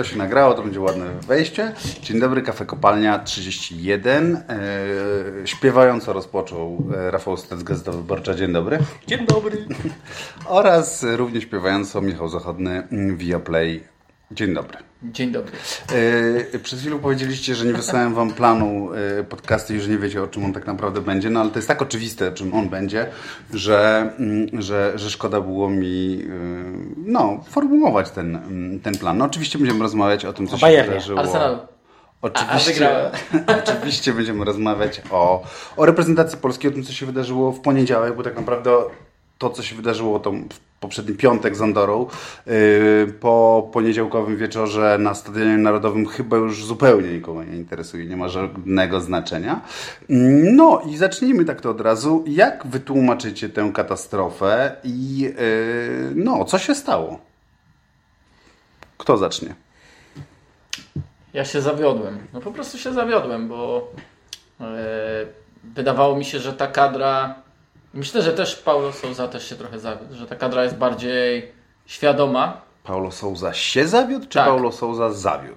To się nagrało. To, będzie ładne wejście. Dzień dobry, Kafe Kopalnia 31. E, śpiewająco rozpoczął e, Rafał Stec, Gazeta Wyborcza. Dzień dobry. Dzień dobry. Oraz równie śpiewająco Michał Zachodny, mm, Viaplay. Dzień dobry. Dzień dobry. E, przed chwilą powiedzieliście, że nie wysłałem wam planu e, podcastu i że nie wiecie o czym on tak naprawdę będzie, no ale to jest tak oczywiste, czym on będzie, że, mm, że, że szkoda było mi e, no, formułować ten, mm, ten plan. No oczywiście będziemy rozmawiać o tym, co O się Bayernie. wydarzyło. Arsenalu. Oczywiście, wygrałem. oczywiście będziemy rozmawiać o, o reprezentacji Polski, o tym, co się wydarzyło w poniedziałek, bo tak naprawdę to, co się wydarzyło to w poprzedni piątek z Andorą, yy, po poniedziałkowym wieczorze na Stadionie Narodowym chyba już zupełnie nikogo nie interesuje, nie ma żadnego znaczenia. No i zacznijmy tak to od razu. Jak wytłumaczycie tę katastrofę i yy, no, co się stało? Kto zacznie? Ja się zawiodłem. No po prostu się zawiodłem, bo e, wydawało mi się, że ta kadra. Myślę, że też Paulo Souza też się trochę zawiódł, że ta kadra jest bardziej świadoma. Paulo Souza się zawiódł, czy Tak. Paulo Souza zawiódł?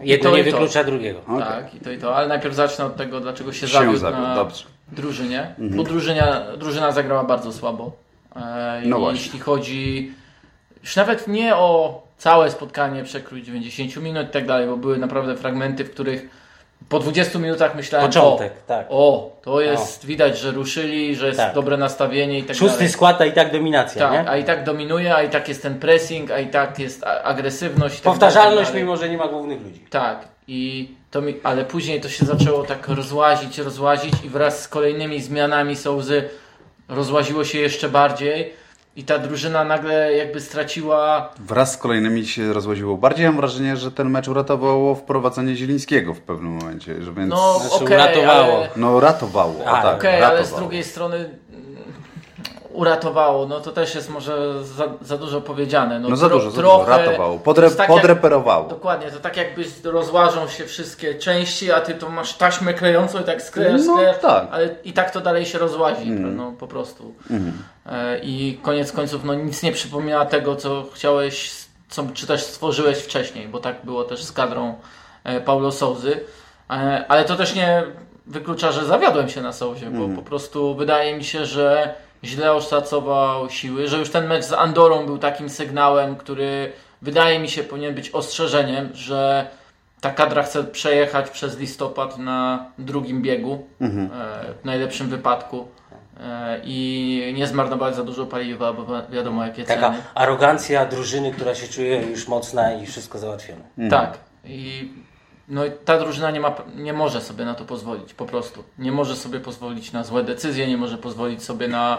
I Jedno to, nie i to. wyklucza drugiego. Okej. Tak, i to i to. Ale najpierw zacznę od tego, dlaczego się, Się zawiódł, zawiódł, na dobrze. drużynie. Bo drużyna, drużyna zagrała bardzo słabo. E, No i właśnie. Jeśli chodzi już nawet nie o całe spotkanie, przekrój 90 minut i tak dalej, bo były naprawdę fragmenty, w których po 20 minutach myślałem, Początek, o, tak. o, to jest, widać, że ruszyli, że jest Tak. dobre nastawienie i tak Szósty dalej. skład, a i tak dominacja, Tak, nie? a i tak dominuje, a i tak jest ten pressing, a i tak jest agresywność. tak Powtarzalność, dalej. mimo że nie ma głównych ludzi. Tak, i to mi, ale później to się zaczęło tak rozłazić, rozłazić i wraz z kolejnymi zmianami Sołzy rozłaziło się jeszcze bardziej i ta drużyna nagle jakby straciła Wraz z kolejnymi się rozłaziło. Bardziej mam wrażenie, że ten mecz uratowało wprowadzenie Zielińskiego w pewnym momencie, że więc... no Znaczy, okej, uratowało. ale, No ratowało, A, tak, okej, ratowało. ale z drugiej strony mm, uratowało, no to też jest może za, za dużo powiedziane. No, No za dużo, za trochę, dużo, ratowało, to Podre- tak jak- podreperowało. Dokładnie, to tak jakby rozłażą się wszystkie części, a ty to masz taśmę klejącą i tak sklejasz, No, sklejasz, tak. ale i tak to dalej się rozłazi, no po prostu. E, I koniec końców no nic nie przypomina tego, co chciałeś, co, czy też stworzyłeś wcześniej, bo tak było też z kadrą e, Paulo Souzy. E, ale to też nie wyklucza, że zawiodłem się na Souzie, bo po prostu wydaje mi się, że źle oszacował siły, że już ten mecz z Andorą był takim sygnałem, który wydaje mi się powinien być ostrzeżeniem, że ta kadra chce przejechać przez listopad na drugim biegu, e, w najlepszym wypadku. E, I nie zmarnować za dużo paliwa, bo wi- wiadomo jakie Taka ceny. arogancja drużyny, która się czuje już mocna i wszystko załatwione. Tak. I no i ta drużyna nie, ma, nie może sobie na to pozwolić, po prostu. Nie może sobie pozwolić na złe decyzje, nie może pozwolić sobie na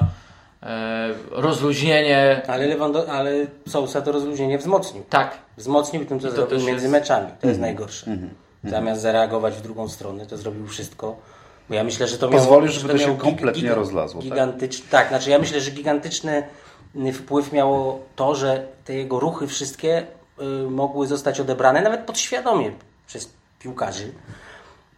e, rozluźnienie. Ale, Lewando, ale Sousa to rozluźnienie wzmocnił. Tak, Wzmocnił tym, co to zrobił między jest- meczami. To jest najgorsze. Zamiast zareagować w drugą stronę, to zrobił wszystko. Bo ja myślę, że to miało... Że żeby to się miało kompletnie rozlazło, tak? Gigantyczny, tak? znaczy ja myślę, że gigantyczny y, wpływ miało to, że te jego ruchy wszystkie y, mogły zostać odebrane nawet podświadomie przez piłkarzy.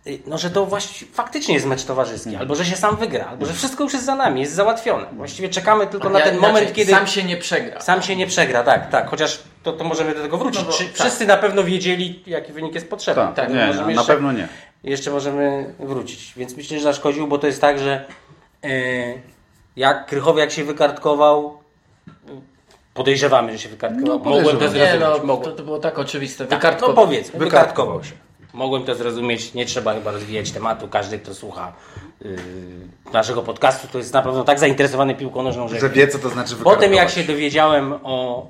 Y, No, że to właściwie faktycznie jest mecz towarzyski, albo że się sam wygra, albo że wszystko już jest za nami, jest załatwione. Właściwie czekamy tylko na Ja- ten inaczej, moment, kiedy sam się nie przegra. sam się nie przegra, tak, tak. Chociaż to, to możemy do tego wrócić. No bo- Czy tak. Wszyscy na pewno wiedzieli, jaki wynik jest potrzebny. Tak, Tak, nie, na pewno nie. Jeszcze możemy wrócić. Więc myślę, że zaszkodził, bo to jest tak, że e, jak Krychowiak się wykartkował, podejrzewamy, że się wykartkował. No, Mogłem to. Nie, zrozumieć. no, Mogłem. to, to było tak oczywiste. Tak, Wykartkował. no powiedz, Wykartkował się. Mogłem to zrozumieć, nie trzeba chyba rozwijać tematu. Każdy, kto słucha yy, naszego podcastu, to jest na pewno tak zainteresowany piłką nożną, że Że wie, co to znaczy Potem jak się dowiedziałem o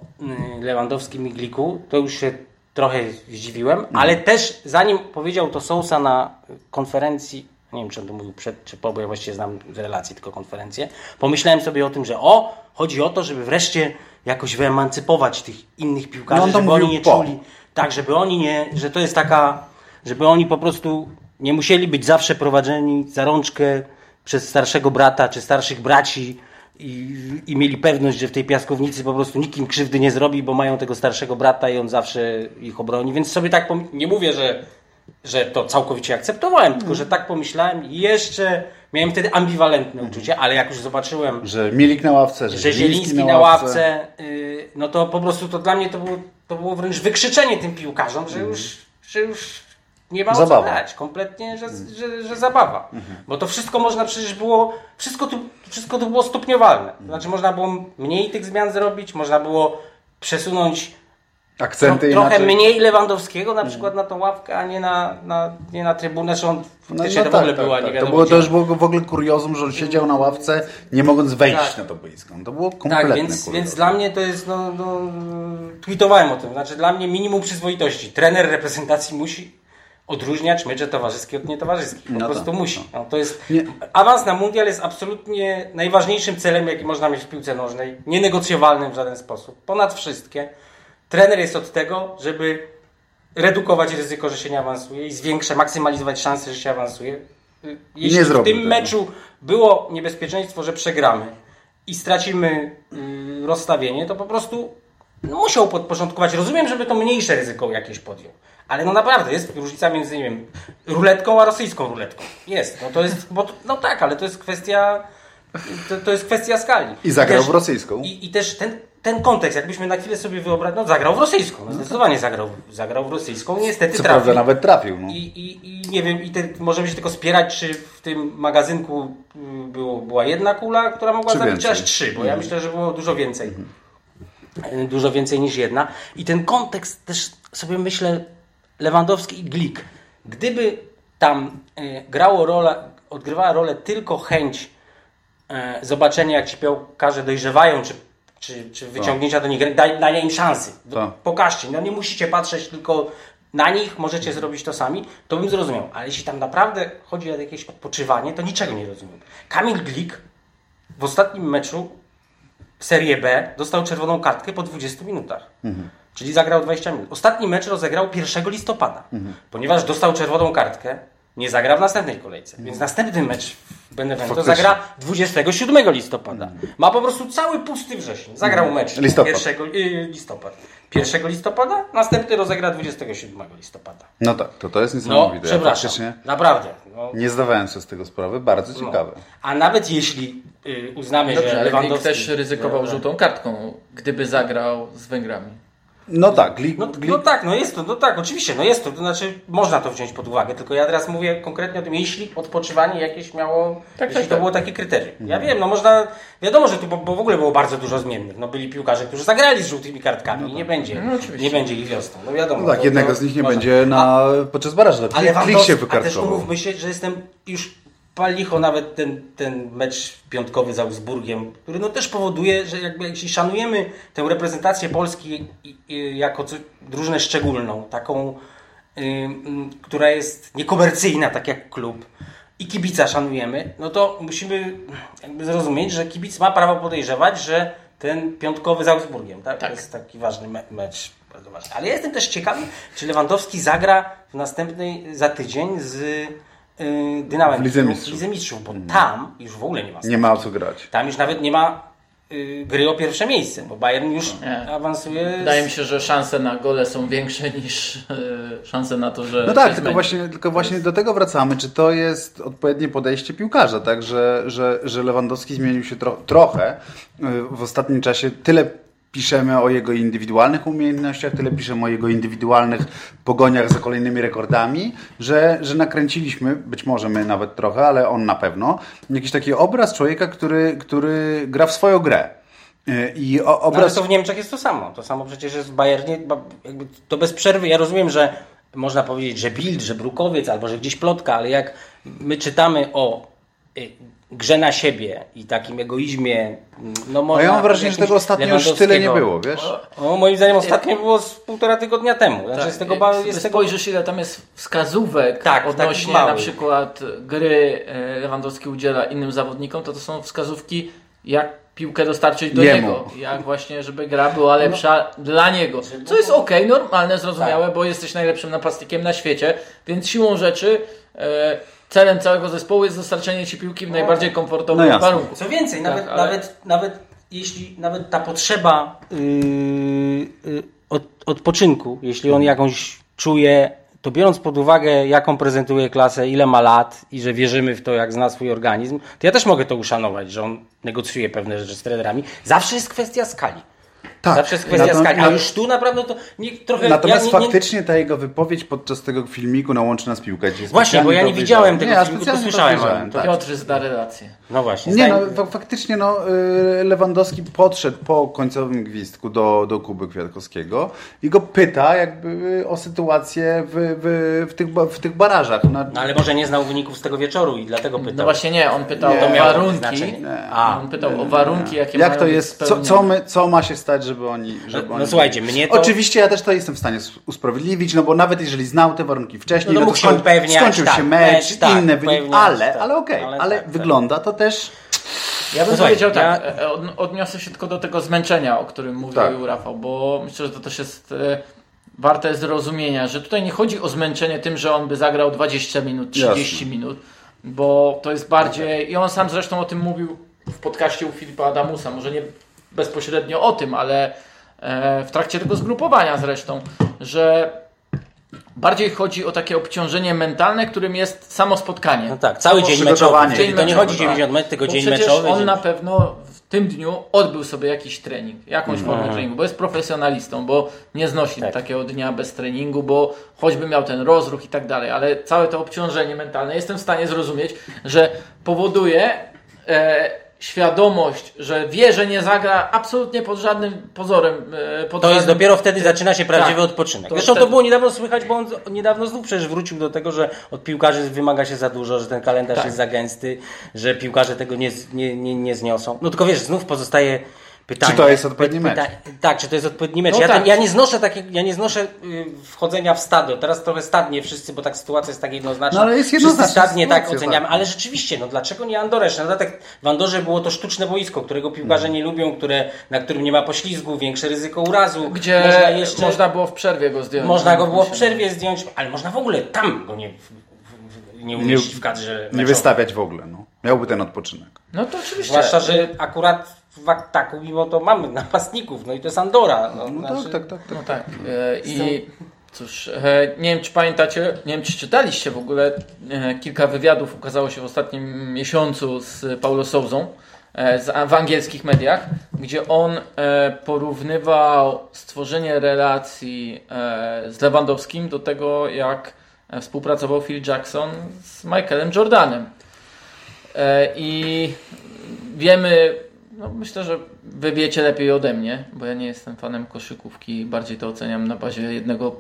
y, Lewandowskim i Gliku, to już się trochę zdziwiłem, ale też zanim powiedział to Sousa na konferencji, nie wiem czy on to mówił przed czy po, bo ja właściwie znam z relacji tylko konferencję, pomyślałem sobie o tym, że o, chodzi o to, żeby wreszcie jakoś wyemancypować tych innych piłkarzy, No żeby oni nie po. czuli, tak, żeby oni nie, że to jest taka, żeby oni po prostu nie musieli być zawsze prowadzeni za rączkę przez starszego brata czy starszych braci i, i mieli pewność, że w tej piaskownicy po prostu nikim krzywdy nie zrobi, bo mają tego starszego brata i on zawsze ich obroni. Więc sobie tak nie mówię, że, że to całkowicie akceptowałem, tylko że tak pomyślałem i jeszcze miałem wtedy ambiwalentne uczucie, ale jak już zobaczyłem, Że Milik na ławce, że, że Zieliński na ławce, y, no to po prostu to dla mnie to było, to było wręcz wykrzyczenie tym piłkarzom, że już, że już nie ma o co Zabawa. grać. Kompletnie, że, że, że zabawa. Bo to wszystko można przecież było, wszystko tu, wszystko tu było stopniowalne. To znaczy można było mniej tych zmian zrobić, można było przesunąć Akcenty tro, trochę inaczej. mniej Lewandowskiego na przykład na tą ławkę, a nie na, na, nie na trybunę, że on No, faktycznie no to w tak, ogóle tak, była tak. nie To było gdzie. też było w ogóle kuriozum, że on siedział na ławce, nie mogąc wejść Tak. na to boisko. No To było kompletne Tak, więc, kuriozum. więc dla mnie to jest, no, no, tweetowałem o tym, znaczy dla mnie minimum przyzwoitości. Trener reprezentacji musi odróżniać mecze towarzyskie od nietowarzyskich. Po No prostu tak, musi. No, to jest, Nie. awans na mundial jest absolutnie najważniejszym celem, jaki można mieć w piłce nożnej. Nienegocjowalnym w żaden sposób. Ponad wszystkie. Trener jest od tego, żeby redukować ryzyko, że się nie awansuje i zwiększa, maksymalizować szanse, że się awansuje. Jeśli Nie w tym tego. meczu było niebezpieczeństwo, że przegramy i stracimy y, rozstawienie, to po prostu no, musiał podporządkować. Rozumiem, żeby to mniejsze ryzyko jakieś podjął. Ale no naprawdę jest różnica między, nie wiem, ruletką a rosyjską ruletką. Jest. No to jest, bo, to- no tak, ale to jest kwestia, to, to jest kwestia skali. I zagrał też, w rosyjską. I, i też ten, ten kontekst, jakbyśmy na chwilę sobie wyobrazili, no zagrał w rosyjską. No, zdecydowanie zagrał, zagrał w rosyjską. Niestety Co trafił. prawda nawet trafił. No. I, i, I nie wiem, i te, możemy się tylko spierać, czy w tym magazynku y, było, była jedna kula, która mogła Czy zabić, więcej. aż trzy, bo ja myślę, że było dużo więcej. Y, Dużo więcej niż jedna. I ten kontekst też sobie myślę, Lewandowski i Glik. Gdyby tam y, grało rolę, odgrywała rolę tylko chęć e, zobaczenia, jak ci piłkarze dojrzewają, czy, czy, czy wyciągnięcia do nich, daj, dania im szansy. Tak. Pokażcie, no nie musicie patrzeć tylko na nich, możecie zrobić to sami, to bym zrozumiał. Ale jeśli tam naprawdę chodzi o jakieś odpoczywanie, to niczego nie rozumiem. Kamil Glik w ostatnim meczu Serie B dostał czerwoną kartkę po 20 minutach. Czyli zagrał 20 minut. Ostatni mecz rozegrał 1 listopada. Ponieważ dostał czerwoną kartkę, nie zagra w następnej kolejce. Więc następny mecz w Benevento zagra 27 listopada. Ma po prostu cały pusty wrzesień. Zagrał mecz Listopad. 1 y, listopad. 1 listopada, następny rozegra 27 listopada. no tak, to, to jest No, niesamowite. Ja przepraszam. faktycznie Naprawdę. No, nie zdawałem sobie z tego sprawy. Bardzo no. ciekawe. A nawet jeśli uznamy, Dobrze, że ale Glik Lewandowski... też ryzykował żółtą kartką, gdyby zagrał z Węgrami. No tak, Glik, No, Glik no tak, no jest to, no tak, oczywiście, no jest to, to znaczy można to wziąć pod uwagę, tylko ja teraz mówię konkretnie o tym, jeśli odpoczywanie jakieś miało, Tak, jeśli tak, to tak. było takie kryterium. Ja wiem, no można, wiadomo, że tu bo, bo w ogóle było bardzo dużo zmiennych, no byli piłkarze, którzy zagrali z żółtymi kartkami i nie będzie, No, nie będzie ich wiosną, no wiadomo. no tak, to- jednego to z nich nie można. będzie na, podczas barażu. Ale klik Lewandowski, się a też wykartkował. umówmy się, że jestem już palicho nawet ten, ten mecz piątkowy z Augsburgiem, który no też powoduje, że jakby jeśli szanujemy tę reprezentację Polski jako co, drużynę szczególną, taką, która jest niekomercyjna, tak jak klub, i kibica szanujemy, no to musimy jakby zrozumieć, że kibic ma prawo podejrzewać, że ten piątkowy z Augsburgiem, tak? Tak. To jest taki ważny me- mecz. Bardzo ważny. Ale ja jestem też ciekawy, czy Lewandowski zagra w następnej za tydzień z Dynamem W Lidze Mistrzów. w Lidze Mistrzów, bo tam już w ogóle nie ma Nie ma o co grać. Tam już nawet nie ma y, gry o pierwsze miejsce, bo Bayern już Nie. awansuje. Wydaje mi się, że szanse na gole są większe niż e, szanse na to, że No tak, tylko właśnie, tylko właśnie do tego wracamy. Czy to jest odpowiednie podejście piłkarza, tak? Że, że, że Lewandowski zmienił się tro, trochę y, w ostatnim czasie. Tyle piszemy o jego indywidualnych umiejętnościach, tyle piszemy o jego indywidualnych pogoniach za kolejnymi rekordami, że, że nakręciliśmy, być może my nawet trochę, ale on na pewno, jakiś taki obraz człowieka, który, który gra w swoją grę. I No, ale obraz... to w Niemczech jest to samo. To samo przecież jest w Bayernie. to bez przerwy. Ja rozumiem, że można powiedzieć, że Bild, że Brukowiec, albo że gdzieś plotka, ale jak my czytamy o y, grze na siebie i takim egoizmie, no A można... ja mam wrażenie, że tego ostatnio już tyle nie było, wiesz? O, moim zdaniem ostatnio było z półtora tygodnia temu. Znaczy Tak, z tego, jest tego spojrzysz, ile tam jest wskazówek Tak, odnośnie takich małych. na przykład gry e, Lewandowski udziela innym zawodnikom, to to są wskazówki, jak piłkę dostarczyć do Jemu. niego. Jak właśnie, żeby gra była lepsza dla niego. Co jest okej, normalne, zrozumiałe, Tak. bo jesteś najlepszym napastnikiem na świecie, więc siłą rzeczy e, celem całego zespołu jest dostarczenie ci piłki w najbardziej komfortowym No warunku. Co więcej, nawet, Tak, ale- nawet, nawet jeśli nawet ta potrzeba yy, yy, od, odpoczynku, jeśli on jakąś czuje, to biorąc pod uwagę, jaką prezentuje klasę, ile ma lat i że wierzymy w to, jak zna swój organizm, to ja też mogę to uszanować, że on negocjuje pewne rzeczy z trenerami. Zawsze jest kwestia skali. Tak. Zawsze jest kwestia Nato- skali. A na- już tu naprawdę to nie, trochę... Natomiast ja nie, nie, faktycznie ta jego wypowiedź podczas tego filmiku na Łączy Nas Piłka, gdzie Właśnie, bo ja nie to widziałem tego nie, ja filmiku, tylko słyszałem o wyjrzałem, nim. tak. Piotr zda relację. No właśnie. Nie, no fa- faktycznie no, y, Lewandowski podszedł po końcowym gwizdku do, do Kuby Kwiatkowskiego i go pyta jakby o sytuację w, w, w, tych, w tych barażach. No, No ale może nie znał wyników z tego wieczoru i dlatego pytał. No właśnie nie, on pytał Nie. o To warunki. A, on pytał o warunki, jakie jak mają to jest, co, co, my, co ma się stać, żeby oni... Żeby No, oni... no słuchajcie, mnie to... Oczywiście ja też to jestem w stanie usprawiedliwić, no bo nawet jeżeli znał te warunki wcześniej, No to no to mógł się skoń, upewniać, skończył tak, się mecz, mecz, tak, inne wyniki, upewniać, ale, tak. ale okej, Ale ale, tak, tak. wygląda to też... Ja bym No słuchaj, powiedział tak, ja- e, od, odniosę się tylko do tego zmęczenia, o którym mówił Tak. Rafał, bo myślę, że to też jest e, warte zrozumienia, że tutaj nie chodzi o zmęczenie tym, że on by zagrał 20 minut, 30 Jasne. minut, bo to jest bardziej, i on sam zresztą o tym mówił w podcaście u Filipa Adamusa, może nie bezpośrednio o tym, ale e, w trakcie tego zgrupowania zresztą, że bardziej chodzi o takie obciążenie mentalne, którym jest samo spotkanie. No tak, cały dzień meczowy. Dzień To nie chodzi tak. 90 metrów, tylko Bo dzień meczowy. on dzień- na pewno w tym dniu odbył sobie jakiś trening, jakąś formę Mhm. treningu, bo jest profesjonalistą, bo nie znosi Tak. takiego dnia bez treningu, bo choćby miał ten rozruch i tak dalej, ale całe to obciążenie mentalne jestem w stanie zrozumieć, że powoduje e, świadomość, że wie, że nie zagra absolutnie pod żadnym pozorem. E, pod To jest żadnym- dopiero wtedy zaczyna się prawdziwy Tak. odpoczynek. To Zresztą to wtedy. było niedawno słychać, bo on niedawno znów przecież wrócił do tego, że od piłkarzy wymaga się za dużo, że ten kalendarz Tak. jest za gęsty, że piłkarze tego nie, nie, nie, nie zniosą. No tylko wiesz, znów pozostaje pytanie. Czy to jest odpowiedni mecz? tak, czy to jest odpowiedni mecz. No ja, tak. ten, ja nie znoszę takie, ja nie znoszę y, wchodzenia w stado. Teraz trochę stadnie wszyscy, bo tak sytuacja jest tak jednoznaczna. No, ale jest wszyscy jednoznaczna stadnie tak oceniamy, tak. ale rzeczywiście, no dlaczego nie Andorę? Na dodatek w Andorze było to sztuczne boisko, którego piłkarze Mm. nie lubią, które, na którym nie ma poślizgu, większe ryzyko urazu. Gdzie można, jeszcze, można było w przerwie go zdjąć. można go było w przerwie zdjąć, ale można w ogóle tam go nie, nie umieścić w kadrze Nie meczowym. wystawiać w ogóle, no. Miałby ten odpoczynek. No to oczywiście. Zwłaszcza, że akurat w ataku mimo to mamy napastników, no i to jest Andora. No, No znaczy, tak, tak, tak. No tak. E, I cóż, e, nie wiem czy pamiętacie, nie wiem czy czytaliście w ogóle, e, kilka wywiadów ukazało się w ostatnim miesiącu z Paulo Souzą e, z, w angielskich mediach, gdzie on e, porównywał stworzenie relacji e, z Lewandowskim do tego, jak współpracował Phil Jackson z Michaelem Jordanem. E, I wiemy, no myślę, że wy wiecie lepiej ode mnie, bo ja nie jestem fanem koszykówki, bardziej to oceniam na bazie jednego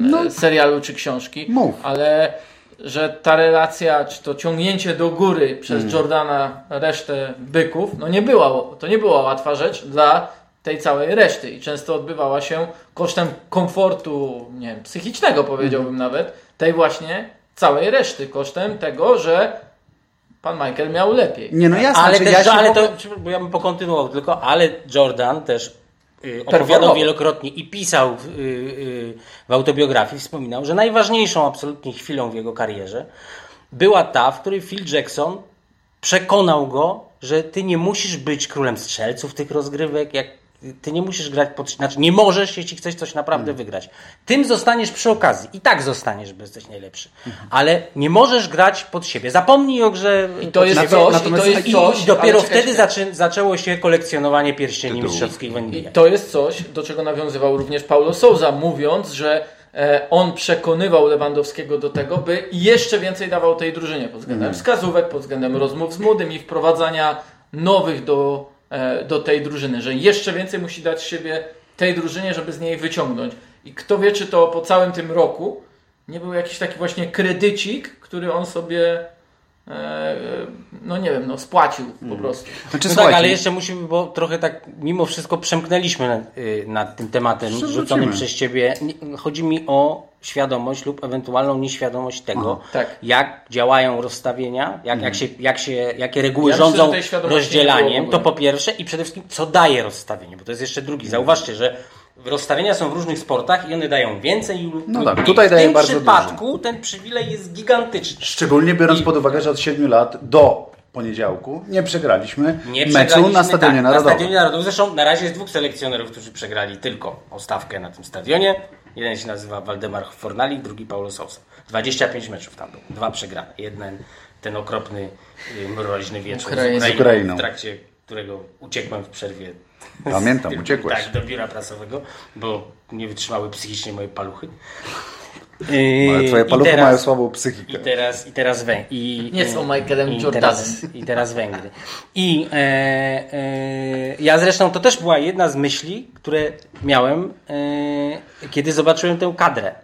no. serialu czy książki, Mów. ale że ta relacja, czy to ciągnięcie do góry przez Jordana resztę byków, no nie była, to nie była łatwa rzecz dla tej całej reszty. I często odbywała się kosztem komfortu, nie wiem, psychicznego powiedziałbym nawet, tej właśnie całej reszty, kosztem tego, że pan Michael miał lepiej. Nie, no jasne, Ale też, ja się ale to, bo ja bym pokontynuował tylko, ale Jordan też y, opowiadał wielokrotnie i pisał w, y, y, w autobiografii, wspominał, że najważniejszą absolutnie chwilą w jego karierze była ta, w której Phil Jackson przekonał go, że ty nie musisz być królem strzelców tych rozgrywek, jak ty nie musisz grać pod... Znaczy nie możesz, jeśli chcesz coś naprawdę Hmm. wygrać. Tym zostaniesz przy okazji. I tak zostaniesz, bo jesteś najlepszy. Hmm. Ale nie możesz grać pod siebie. Zapomnij o grze I to jest coś, i natomiast- to jest i, coś, I dopiero czekaj, wtedy czekaj. zaczę, zaczęło się kolekcjonowanie pierścieni mistrzowskich w NBA. I to jest coś, do czego nawiązywał również Paulo Souza, mówiąc, że e, on przekonywał Lewandowskiego do tego, by jeszcze więcej dawał tej drużynie pod względem wskazówek, pod względem rozmów z młodym i wprowadzania nowych do, do tej drużyny, że jeszcze więcej musi dać siebie tej drużynie, żeby z niej wyciągnąć. I kto wie, czy to po całym tym roku nie był jakiś taki właśnie kredycik, który on sobie e, no nie wiem, no spłacił po prostu. Znaczy, No tak, ale jeszcze musimy, bo trochę tak mimo wszystko przemknęliśmy nad, y, nad tym tematem rzuconym przez Ciebie. Chodzi mi o świadomość lub ewentualną nieświadomość tego, tak. jak działają rozstawienia, jak, jak się, jak się, jakie reguły Ja myślę, rządzą nie rozdzielaniem, to po pierwsze i przede wszystkim co daje rozstawienie, bo to jest jeszcze drugi. Zauważcie, że rozstawienia są w różnych sportach i one dają więcej lub No lub tak, mniej. tutaj w daje tym bardzo przypadku ten przywilej jest gigantyczny. Szczególnie biorąc pod uwagę, że od 7 lat do poniedziałku nie przegraliśmy Nie meczu przegraliśmy, na Stadionie tak, Narodowym. Na Stadionie Narodowym. Zresztą na razie jest dwóch selekcjonerów, którzy przegrali tylko o stawkę na tym stadionie. Jeden się nazywa Waldemar Fornali, drugi Paulo Sousa. 25 meczów tam było, dwa przegrane. Jeden ten okropny, y, mroźny wieczór Ukraiń- z Ukrainą. w trakcie którego uciekłem w przerwie. Pamiętam, uciekłeś. Tak, do biura prasowego, bo nie wytrzymały psychicznie moje paluchy. Ale twoje I paluchy teraz- mają słabą I psychikę. teraz, i teraz Węgry. I, Nie są Michaelem i teraz, I teraz Węgry. I e, e, ja zresztą, to też była jedna z myśli, które miałem, e, kiedy zobaczyłem tę kadrę.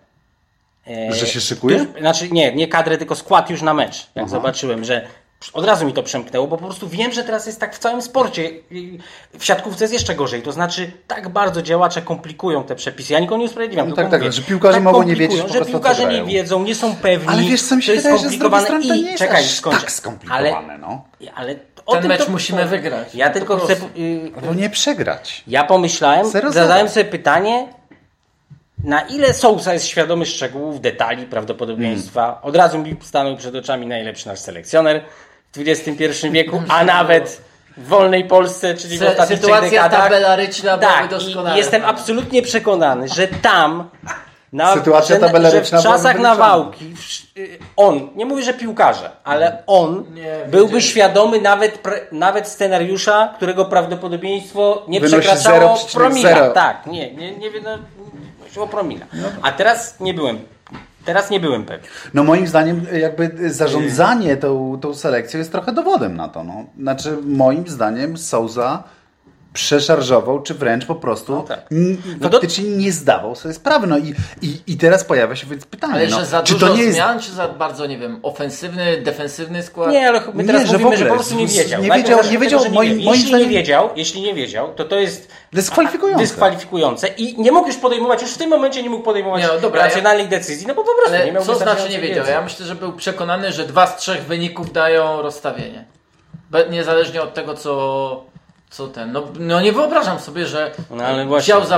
E, Że się szykuje? tuż- Znaczy nie, nie kadrę, tylko skład już na mecz. Jak zobaczyłem, że od razu mi to przemknęło, bo po prostu wiem, że teraz jest tak w całym sporcie. W siatkówce jest jeszcze gorzej. To znaczy, tak bardzo działacze komplikują te przepisy. Ja nikogo nie usprawiedliwiam. No tylko tak, tak, mówię, że piłkarze mogą nie wiedzieć że piłkarze nie wiedzą, nie są pewni. Ale wiesz, co mi się to jest wydaje, że z drugiej skomplikowane to i- nie jest czekaj, skończę. tak skomplikowane, no. Ale o Ten tym mecz to- musimy wygrać. Ja tylko Po chcę. prostu. y, No nie przegrać. Ja pomyślałem, Zero, zadałem zero. sobie pytanie, na ile Sousa jest świadomy szczegółów, detali, prawdopodobieństwa. Hmm. Od razu mi stanął przed oczami najlepszy nasz selekcjoner w XXI wieku, a nawet w wolnej Polsce, czyli w ostatnich sytuacja dekadach. tabelaryczna tak, doskonała. i jestem absolutnie przekonany, że tam na, Sytuacja że, tabelaryczna że w czasach nawałki y, on, nie mówię, że piłkarze, ale on Nie, byłby widzieli. świadomy nawet, nawet scenariusza, którego prawdopodobieństwo nie Wynosi przekraczało 0,0. promila. Tak, nie, nie, nie wiem, no, promila. A teraz nie byłem, teraz nie byłem pewien. No moim zdaniem jakby zarządzanie tą, tą selekcją jest trochę dowodem na to. No. Znaczy moim zdaniem Souza przeszarżował, czy wręcz po prostu No tak. No faktycznie nie zdawał sobie sprawy. No i, i, i teraz pojawia się więc pytanie, Ale no, że za czy dużo to nie jest... zmian, czy za bardzo, nie wiem, ofensywny, defensywny skład? Nie, ale my teraz Nie, że w mówimy, że ogóle po prostu nie wiedział. nie wiedział- nie wiedział, od tego, że moim- nie wie. moim jeśli zdaniem- nie wiedział, jeśli nie wiedział, to to jest Dyskwalifikujące. dyskwalifikujące i nie mógł już podejmować, już w tym momencie nie mógł podejmować Nie, no dobra, racjonalnych decyzji, no bo po prostu nie Ale miał co znaczy nie wiedział? wiedzy. Ja myślę, że był przekonany, że dwa z trzech wyników dają rozstawienie. Niezależnie od tego, co, co ten. No, no nie wyobrażam sobie, że No, ale właśnie. wziął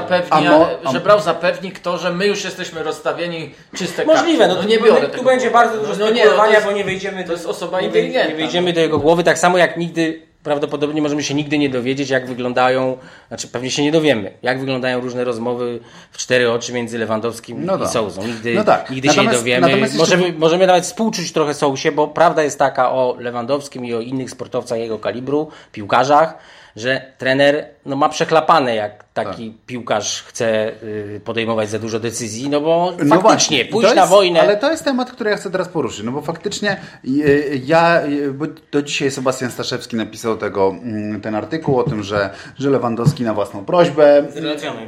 mo- a- że brał za pewnik to, że my już jesteśmy rozstawieni czyste Możliwe, karty. no, nie tu, biorę tu tego będzie bardzo uwagę. dużo no, no, spekulowania, bo nie wejdziemy to jest osoba nie, nie wejdziemy do jego głowy, tak samo jak nigdy prawdopodobnie możemy się nigdy nie dowiedzieć, jak wyglądają, znaczy pewnie się nie dowiemy, jak wyglądają różne rozmowy w cztery oczy między Lewandowskim No i tak. Souzą. Nigdy, No tak. nigdy się nie dowiemy. jeszcze- Możemy, możemy nawet współczuć trochę Sousie, bo prawda jest taka o Lewandowskim i o innych sportowcach jego kalibru, piłkarzach, że trener no, ma przeklapane, jak taki Tak. piłkarz chce y, podejmować za dużo decyzji, no bo No faktycznie właśnie, pójść to na jest, wojnę. Ale to jest temat, który ja chcę teraz poruszyć, no bo faktycznie y, ja, y, bo do dzisiaj Sebastian Staszewski napisał tego, mm, ten artykuł o tym, że, że Lewandowski na własną prośbę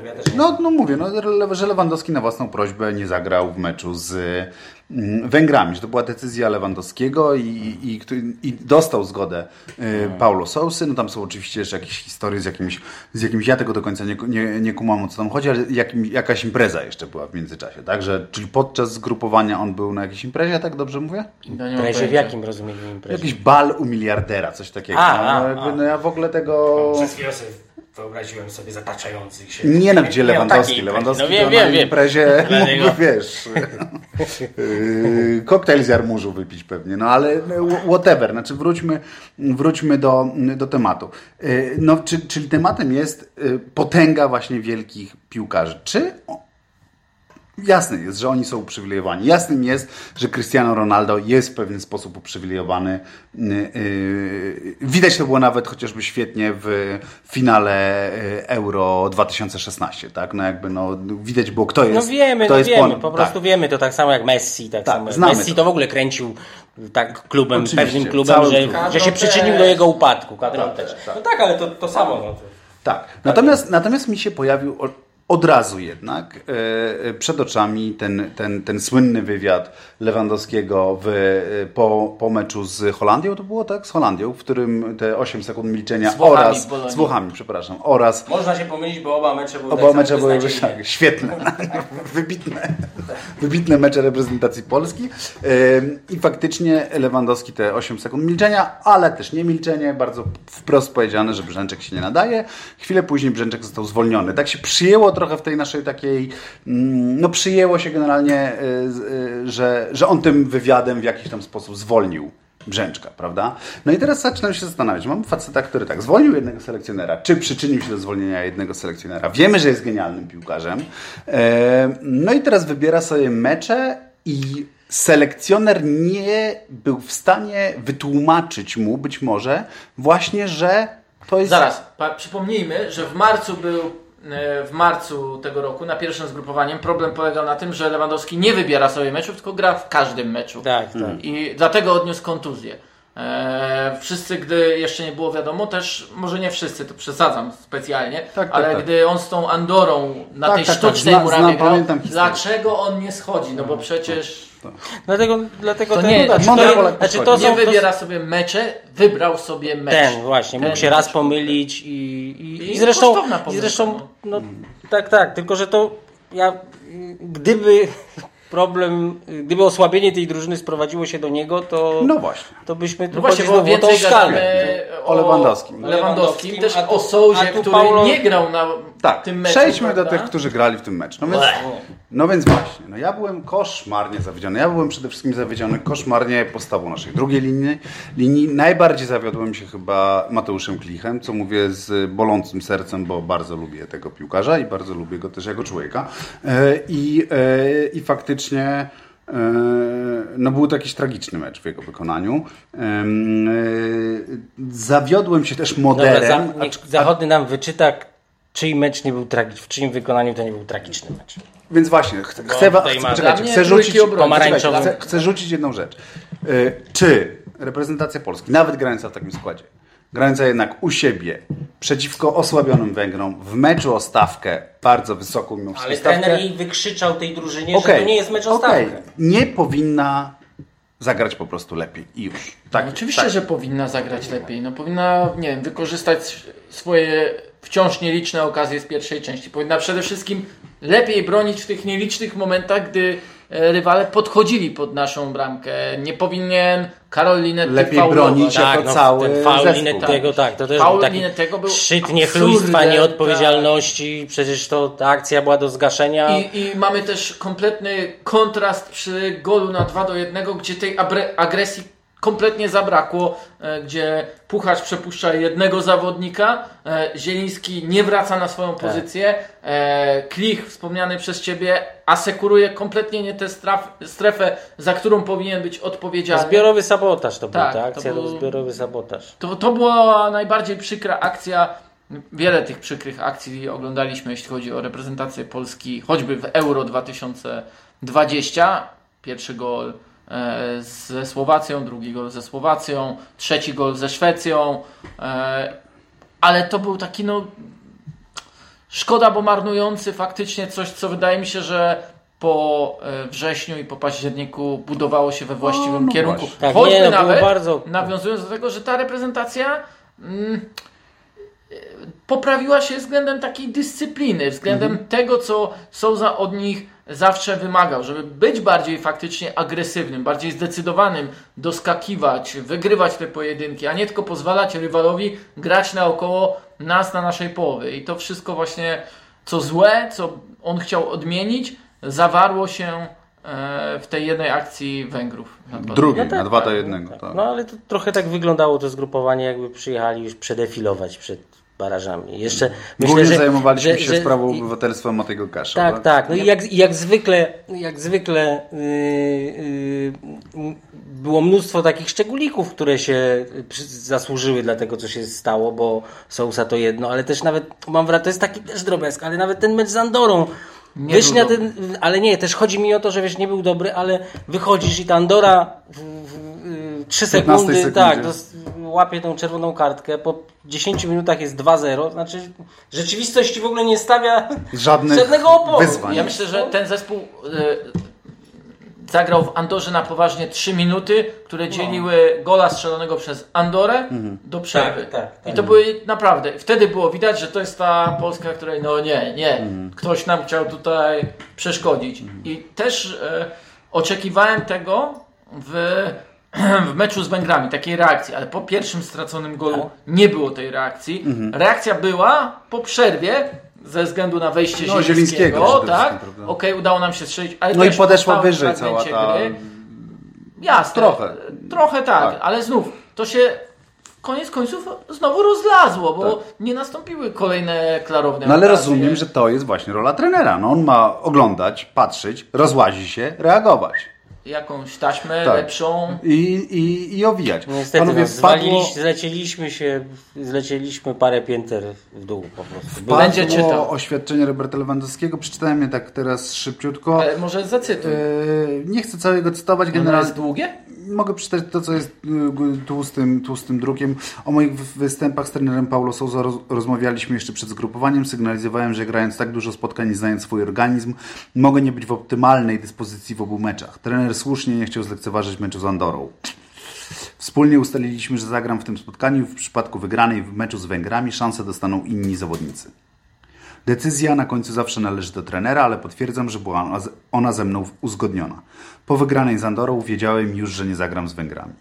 ja też no, no mówię, no, że Lewandowski na własną prośbę nie zagrał w meczu z mm, Węgrami, że to była decyzja Lewandowskiego i, i, i, dostał zgodę y, Paulo Sousy. No tam są oczywiście jeszcze jakieś historie z jakimś, z jakimś ja tego do końca nie, nie, nie kumam o co tam chodzi, ale jakim, jakaś impreza jeszcze była w międzyczasie, tak? Że, czyli podczas zgrupowania on był na jakiejś imprezie, tak dobrze mówię? Nie Imprezie w jakim rozumieniu imprezie? Jakiś bal u miliardera, coś takiego. A, no, a, jakby, a. no ja w ogóle tego... Przez chwilę sobie wyobraziłem sobie zataczających się. Nie no, gdzie Lewandowski. Lewandowski no, wiem, to wiem, na wiem. imprezie mógłby, wiesz, yy, koktajl z jarmużu wypić pewnie, no ale whatever, znaczy wróćmy, wróćmy do, do tematu. Yy, No, czy, czyli tematem jest yy, potęga właśnie wielkich piłkarzy. Czy Jasne jest, że oni są uprzywilejowani. Jasnym jest, że Cristiano Ronaldo jest w pewien sposób uprzywilejowany. Yy, yy, Widać to było nawet chociażby świetnie w finale yy, Euro 2016, tak? No jakby no, widać było, kto No jest. wiemy, kto no jest wiemy, po prostu tak. wiemy to tak samo jak Messi. Tak Tak, samo. Messi to. to. w ogóle kręcił tak klubem, Oczywiście, pewnym klubem, że, że się Kadrą przyczynił do jego upadku. Kadrą Tak, też. tak. No tak, ale to, to samo. No. Tak. Natomiast, natomiast mi się pojawił od razu jednak e, e, przed oczami ten, ten, ten słynny wywiad Lewandowskiego w, e, po, po meczu z Holandią, to było tak? Z Holandią, w którym te 8 sekund milczenia Z Włochami oraz z Włochami, przepraszam, oraz Można się pomylić, bo oba mecze były Oba tak mecze były tak, świetne, wybitne, wybitne mecze reprezentacji Polski i faktycznie Lewandowski te 8 sekund milczenia, ale też nie milczenie, bardzo wprost powiedziane, że Brzęczek się nie nadaje. Chwilę później Brzęczek został zwolniony. Tak się przyjęło trochę w tej naszej takiej, mm, no przyjęło się generalnie, y, y, że, że on tym wywiadem w jakiś tam sposób zwolnił Brzęczka, prawda? No i teraz zaczynam się zastanawiać. Mamy faceta, który tak zwolnił jednego selekcjonera. Czy przyczynił się do zwolnienia jednego selekcjonera? Wiemy, że jest genialnym piłkarzem. E, no i teraz wybiera sobie mecze i selekcjoner nie był w stanie wytłumaczyć mu być może właśnie, że to jest... Zaraz, przypomnijmy, że w marcu był w marcu tego roku na pierwszym zgrupowaniem problem polegał na tym, że Lewandowski nie wybiera sobie meczów, tylko gra w każdym meczu. Tak, tak. I dlatego odniósł kontuzję. E, wszyscy, gdy jeszcze nie było wiadomo, też może nie wszyscy, to przesadzam specjalnie, Tak, tak, ale tak. gdy on z tą Andorą na Tak, tej tak, tak. sztucznej Zna- murawie grał, dlaczego on nie schodzi? No bo przecież Dlatego, dlatego To ten, nie, znaczy, to, znaczy to są, nie to, wybiera sobie mecze, wybrał sobie mecz. Ten właśnie, Ten mógł się raz pomylić i, i, I i zresztą, i zresztą no. no, tak, tak, tylko że to ja, gdyby problem, gdyby osłabienie tej drużyny sprowadziło się do niego, to, No właśnie. to byśmy No tu właśnie, poszli bo znowu o tą więcej skalę. gadamy O Lewandowskim. O Lewandowskim, też o Souzie, który Paulo- nie grał na Tak, tym meczu. przejdźmy do prawda? tych, którzy grali w tym meczu. No więc, no więc właśnie, no ja byłem koszmarnie zawiedziony. Ja byłem przede wszystkim zawiedziony koszmarnie postawą naszej drugiej linii. linii. Najbardziej zawiodłem się chyba Mateuszem Klichem, co mówię z bolącym sercem, bo bardzo lubię tego piłkarza i bardzo lubię go też jako człowieka. E, I, e, i faktycznie no był to jakiś tragiczny mecz w jego wykonaniu. E, Zawiodłem się też Dobra, moderem. za, niech zachodny nam wyczyta, czyj mecz nie był tragiczny, w czyim wykonaniu to nie był tragiczny mecz. Więc właśnie, ch- chcę, chcę, poczekajcie, chcę rzucić, chcę, chcę rzucić jedną rzecz. Y, Czy reprezentacja Polski, nawet grająca w takim składzie, grająca jednak u siebie, przeciwko osłabionym Węgrom, w meczu o stawkę, bardzo wysoką mimo wszystko Ale stawkę, trener jej wykrzyczał tej drużynie, okej, że to nie jest mecz o okej, stawkę. nie powinna zagrać po prostu lepiej i już. Tak, Oczywiście, tak. że powinna zagrać lepiej. No powinna, nie wiem, wykorzystać swoje wciąż nieliczne okazje z pierwszej części. Powinna przede wszystkim lepiej bronić w tych nielicznych momentach, gdy rywale podchodzili pod naszą bramkę. Nie powinien Karol Linetty Lepiej faulować. bronić Tak, jako no, cały ten faul. Linettego, tak, to też Faul był taki Linettego był szczyt niechlujstwa, nieodpowiedzialności, przecież to ta akcja była do zgaszenia. I, I mamy też kompletny kontrast przy golu na 2 do 1, gdzie tej agresji kompletnie zabrakło, e, gdzie Puchacz przepuszcza jednego zawodnika, e, Zieliński nie wraca na swoją pozycję, e, Klich, wspomniany przez Ciebie, asekuruje kompletnie nie tę strefę, za którą powinien być odpowiedzialny. Zbiorowy sabotaż to był, Tak, ta to akcja to był- zbiorowy sabotaż. To, to była najbardziej przykra akcja. Wiele tych przykrych akcji oglądaliśmy, jeśli chodzi o reprezentację Polski, choćby w Euro 2020. Pierwszy gol ze Słowacją, drugi gol ze Słowacją, trzeci gol ze Szwecją. E, ale to był taki, no. Szkoda, bo marnujący faktycznie coś, co wydaje mi się, że po e, wrześniu i po październiku budowało się we właściwym no kierunku. Tak, Choćby nie, no, było nawet, bardzo- nawiązując do tego, że ta reprezentacja mm, e, poprawiła się względem takiej dyscypliny, względem tego, co Souza od nich zawsze wymagał, żeby być bardziej faktycznie agresywnym, bardziej zdecydowanym, doskakiwać, wygrywać te pojedynki, a nie tylko pozwalać rywalowi grać naokoło nas na naszej połowy. I to wszystko właśnie, co złe, co on chciał odmienić, zawarło się e, w tej jednej akcji Węgrów. na dwa- Drugi, No tak, na 2 do tak, 1. tak. Tak. No ale to trochę tak wyglądało to zgrupowanie, jakby przyjechali już przedefilować przed barażami. Jeszcze Głównie myślę, że, zajmowaliśmy że, się że, sprawą i- obywatelstwa Matego Kasza. Tak, tak. No i jak, i jak zwykle, jak zwykle yy, yy, było mnóstwo takich szczególików, które się przy- zasłużyły dla tego, co się stało, bo Sousa to jedno, ale też nawet, mam wrażenie, to jest taki też drobiazg, ale nawet ten mecz z Andorą, Nie na ten, ale nie, też chodzi mi o to, że wiesz, nie był dobry, ale wychodzisz i ta Andora w, w, yy, 3 15 sekundy, sekundzie. tak, dos- łapie tą czerwoną kartkę, po 10 minutach jest 2-0, znaczy rzeczywistość w ogóle nie stawia Żadnych żadnego oporu. wyzwań. Ja myślę, że ten zespół e, zagrał w Andorze na poważnie 3 minuty, które dzieliły gola strzelonego przez Andorę do przerwy. Tak, tak, tak. I to były naprawdę, wtedy było widać, że to jest ta Polska, której no nie, nie, ktoś nam chciał tutaj przeszkodzić. I też e, oczekiwałem tego w, w meczu z Węgrami, takiej reakcji, ale po pierwszym straconym golu nie było tej reakcji. Reakcja była po przerwie, ze względu na wejście No, Zielińskiego, tak? Okej, udało nam się strzelić, ale No i podeszła wyżej cała ta... gry Jasne. Trochę. Trochę tak, Tak. ale znów to się koniec końców znowu rozlazło, bo Tak. nie nastąpiły kolejne klarowne No ale okazje. rozumiem, że to jest właśnie rola trenera. No on ma oglądać, patrzeć, rozłazi się, reagować. Jakąś taśmę Tak. lepszą. I, i, i owijać. Niestety, Panowie, no, wpadło, zwaliliśmy, zlecieliśmy się, zlecieliśmy parę pięter w dół po prostu. Było- Będzie wpadło czytał. oświadczenie Roberta Lewandowskiego. Przeczytałem je tak teraz szybciutko. Ale może zacytuj. Yy, nie chcę całego cytować. Ono Generalnie jest długie? Mogę przeczytać to, co jest y, tłustym, tłustym drukiem. O moich wy- występach z trenerem Paulo Souza roz, rozmawialiśmy jeszcze przed zgrupowaniem. Sygnalizowałem, że grając tak dużo spotkań i znając swój organizm, mogę nie być w optymalnej dyspozycji w obu meczach. Trener słusznie nie chciał zlekceważyć meczu z Andorą. Wspólnie ustaliliśmy, że zagram w tym spotkaniu. W przypadku wygranej w meczu z Węgrami szansę dostaną inni zawodnicy. Decyzja na końcu zawsze należy do trenera, ale potwierdzam, że była ona- ze mną uzgodniona. Po wygranej z Andorą wiedziałem już, że nie zagram z Węgrami.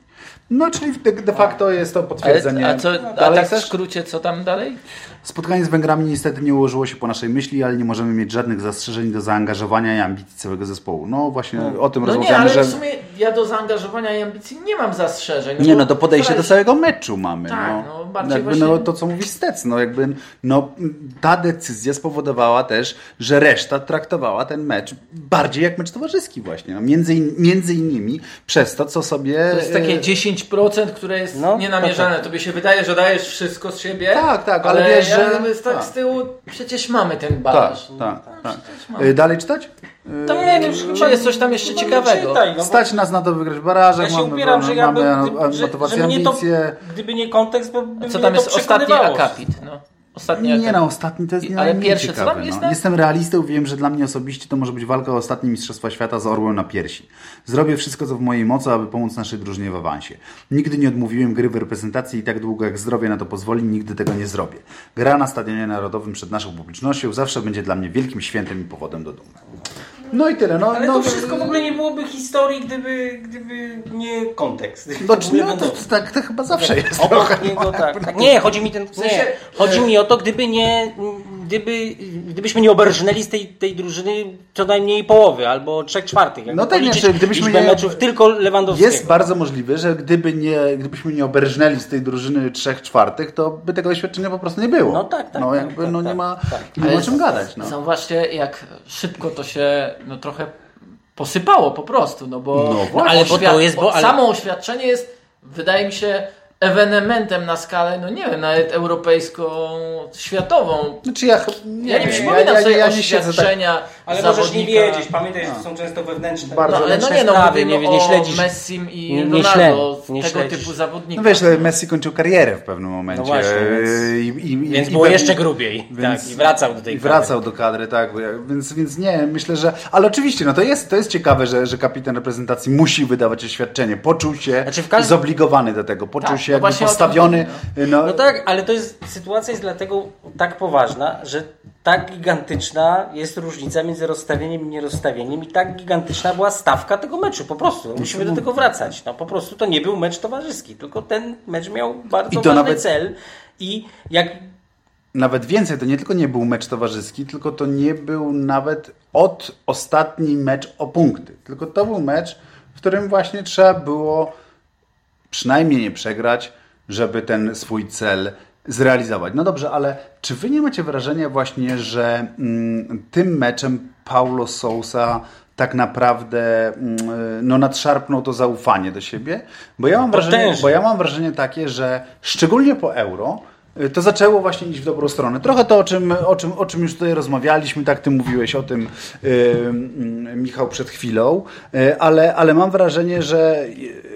No, czyli de, de facto jest to Ale, potwierdzenie. a, co, a tak w skrócie, co tam dalej? Spotkanie z Węgrami niestety nie ułożyło się po naszej myśli, ale nie możemy mieć żadnych zastrzeżeń do zaangażowania i ambicji całego zespołu. No właśnie o tym No nie, rozmawiamy, ale że... w sumie ja do zaangażowania i ambicji nie mam zastrzeżeń. Nie bo no, do podejścia do całego meczu mamy. Tak, no. no, bardziej jakby, właśnie- no, to co mówi Stec, no jakby no, ta decyzja spowodowała też, że reszta traktowała ten mecz bardziej jak mecz towarzyski właśnie. No, między, in, między innymi przez to, co sobie... To jest takie e, 10%, które jest No, nienamierzane. Tobie się wydaje, że dajesz wszystko z siebie. Tak, tak, ale wiesz, ja że- mówię, tak tak. z tyłu przecież mamy ten Tak, bagaż. tak, tak. przecież mamy. E, Dalej czytać? Tam nie wiem, czy jest coś tam jeszcze ciekawego. Czytaj, no, bo Stać nas na to wygrać w barażach, ja się mamy, upieram, że ja mamy bym, gdyby, że, motywację, że mnie to, ambicje. gdyby nie kontekst, bo by Co tam jest ostatni przekonywało. akapit? No. Ostatni Nie akapit. no, ostatni to jest nie ale najmniej pierwsze, co ciekawe, tam jest no. na- Jestem realistą, wiem, że dla mnie osobiście to może być walka o ostatnie Mistrzostwa Świata z orłem na piersi. Zrobię wszystko, co w mojej mocy, aby pomóc naszej drużynie w awansie. Nigdy nie odmówiłem gry w reprezentacji i tak długo jak zdrowie na to pozwoli, nigdy tego nie zrobię. Gra na Stadionie Narodowym przed naszą publicznością zawsze będzie dla mnie wielkim świętem i powodem do dumy. No i tyle. No, Ale no, to wszystko w ogóle nie byłoby historii, gdyby, gdyby nie kontekst. No, Gdyby no, to, tak, to chyba zawsze jest. Obok niego tak, tak. Nie, chodzi mi ten. sensie, Nie, chodzi mi o to, gdyby nie. Gdyby, gdybyśmy nie oberżnęli z tej, tej drużyny co najmniej połowy albo trzech czwartych. No tak, znaczy, gdybyśmy nie- meczów tylko Lewandowskiego. Jest bardzo możliwe, że gdyby nie, gdybyśmy nie oberżnęli z tej drużyny trzech czwartych, to by tego doświadczenia po prostu nie było. No tak, tak, No tak, jakby tak, no nie tak, ma, tak. nie ma o czym gadać. No. Zauważcie, jak szybko to się no, trochę posypało po prostu, no bo, No właśnie. Ale bo to jest- bo- ale- samo oświadczenie jest, wydaje mi się, ewenementem na skalę, no nie wiem, nawet europejską, światową. Znaczy ja, nie Ja nie wiem, przypominam ja, sobie ja, ja nie siedzę tak, oświadczenia Ale możesz nie zawodnika. wiedzieć, pamiętaj, że to są często wewnętrzne. Bardzo No, ale no wewnętrzne nie, no sprawy, mówimy nie, nie o śledzisz. Messim i Nie- nie Ronaldo, nie tego śledzisz. typu zawodnika. no wiesz, że Messi kończył karierę w pewnym momencie. No właśnie, więc- i, i, Więc i było pewnie- jeszcze grubiej. Więc- tak, I wracał do tej I wracał do kadry, tak. Więc, więc nie, myślę, że. Ale oczywiście, no to jest, to jest ciekawe, że, że kapitan reprezentacji musi wydawać oświadczenie. Poczuł się Znaczy w każdym- zobligowany do tego, poczuł Tak, się no jakby właśnie o to postawiony. No, No tak, ale to jest, sytuacja jest dlatego tak poważna, że tak gigantyczna jest różnica między rozstawieniem i nierozstawieniem i tak gigantyczna była stawka tego meczu, po prostu. Musimy do tego wracać. No po prostu to nie był mecz towarzyski, tylko ten mecz miał bardzo I ważny nawet- cel i jak Nawet więcej, to nie tylko nie był mecz towarzyski, tylko to nie był nawet od ostatni mecz o punkty. Tylko to był mecz, w którym właśnie trzeba było przynajmniej nie przegrać, żeby ten swój cel zrealizować. No dobrze, ale czy wy nie macie wrażenia właśnie, że mm, tym meczem Paulo Sousa tak naprawdę mm, no, nadszarpnął to zaufanie do siebie? Bo ja mam wrażenie, Potężnie. bo ja mam wrażenie takie, że szczególnie po euro y, to zaczęło właśnie iść w dobrą stronę. Trochę to, o czym, o czym, o czym już tutaj rozmawialiśmy, tak ty mówiłeś o tym, y, y, Michał, przed chwilą, y, ale, ale mam wrażenie, że y,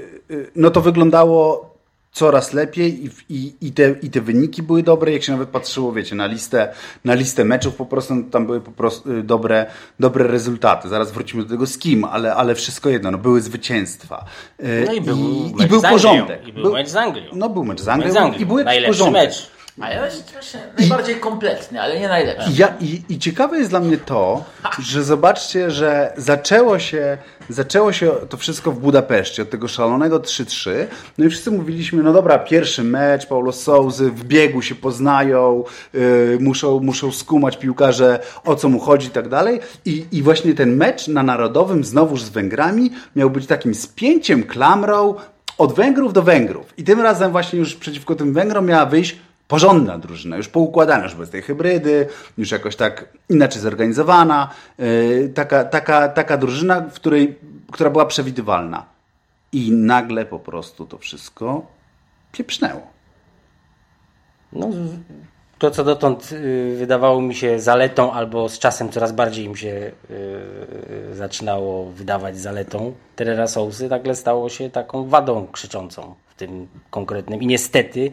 no to wyglądało coraz lepiej i, i, i, te, i te wyniki były dobre. Jak się nawet patrzyło, wiecie, na listę, na listę meczów, po prostu no, tam były po prostu y, dobre, dobre rezultaty. Zaraz wrócimy do tego z kim, ale, ale wszystko jedno, no, były zwycięstwa. Y, No i był i, mecz i był porządek. I był mecz z Anglią. No był mecz z Anglią, Mecz z Anglią. i był Najlepszy porządek. mecz. A ja jest najbardziej kompletny, ale nie najlepszy. Ja, i, I ciekawe jest dla mnie to, że zobaczcie, że zaczęło się, zaczęło się to wszystko w Budapeszcie, od tego szalonego 3-3. No i wszyscy mówiliśmy, no dobra, pierwszy mecz, Paulo Souzy, w biegu się poznają, yy, muszą, muszą skumać piłkarze, o co mu chodzi i tak dalej. I, I właśnie ten mecz na Narodowym, znowuż z Węgrami, miał być takim spięciem, klamrą, od Węgrów do Węgrów. I tym razem właśnie już przeciwko tym Węgrom miała wyjść porządna drużyna, już poukładana, już bez tej hybrydy, już jakoś tak inaczej zorganizowana. Yy, taka, taka, taka drużyna, w której, która była przewidywalna. I nagle po prostu to wszystko pieprznęło. No, to, co dotąd y, wydawało mi się zaletą, albo z czasem coraz bardziej mi się y, zaczynało wydawać zaletą, Terera Sousy nagle stało się taką wadą krzyczącą w tym konkretnym. I niestety y,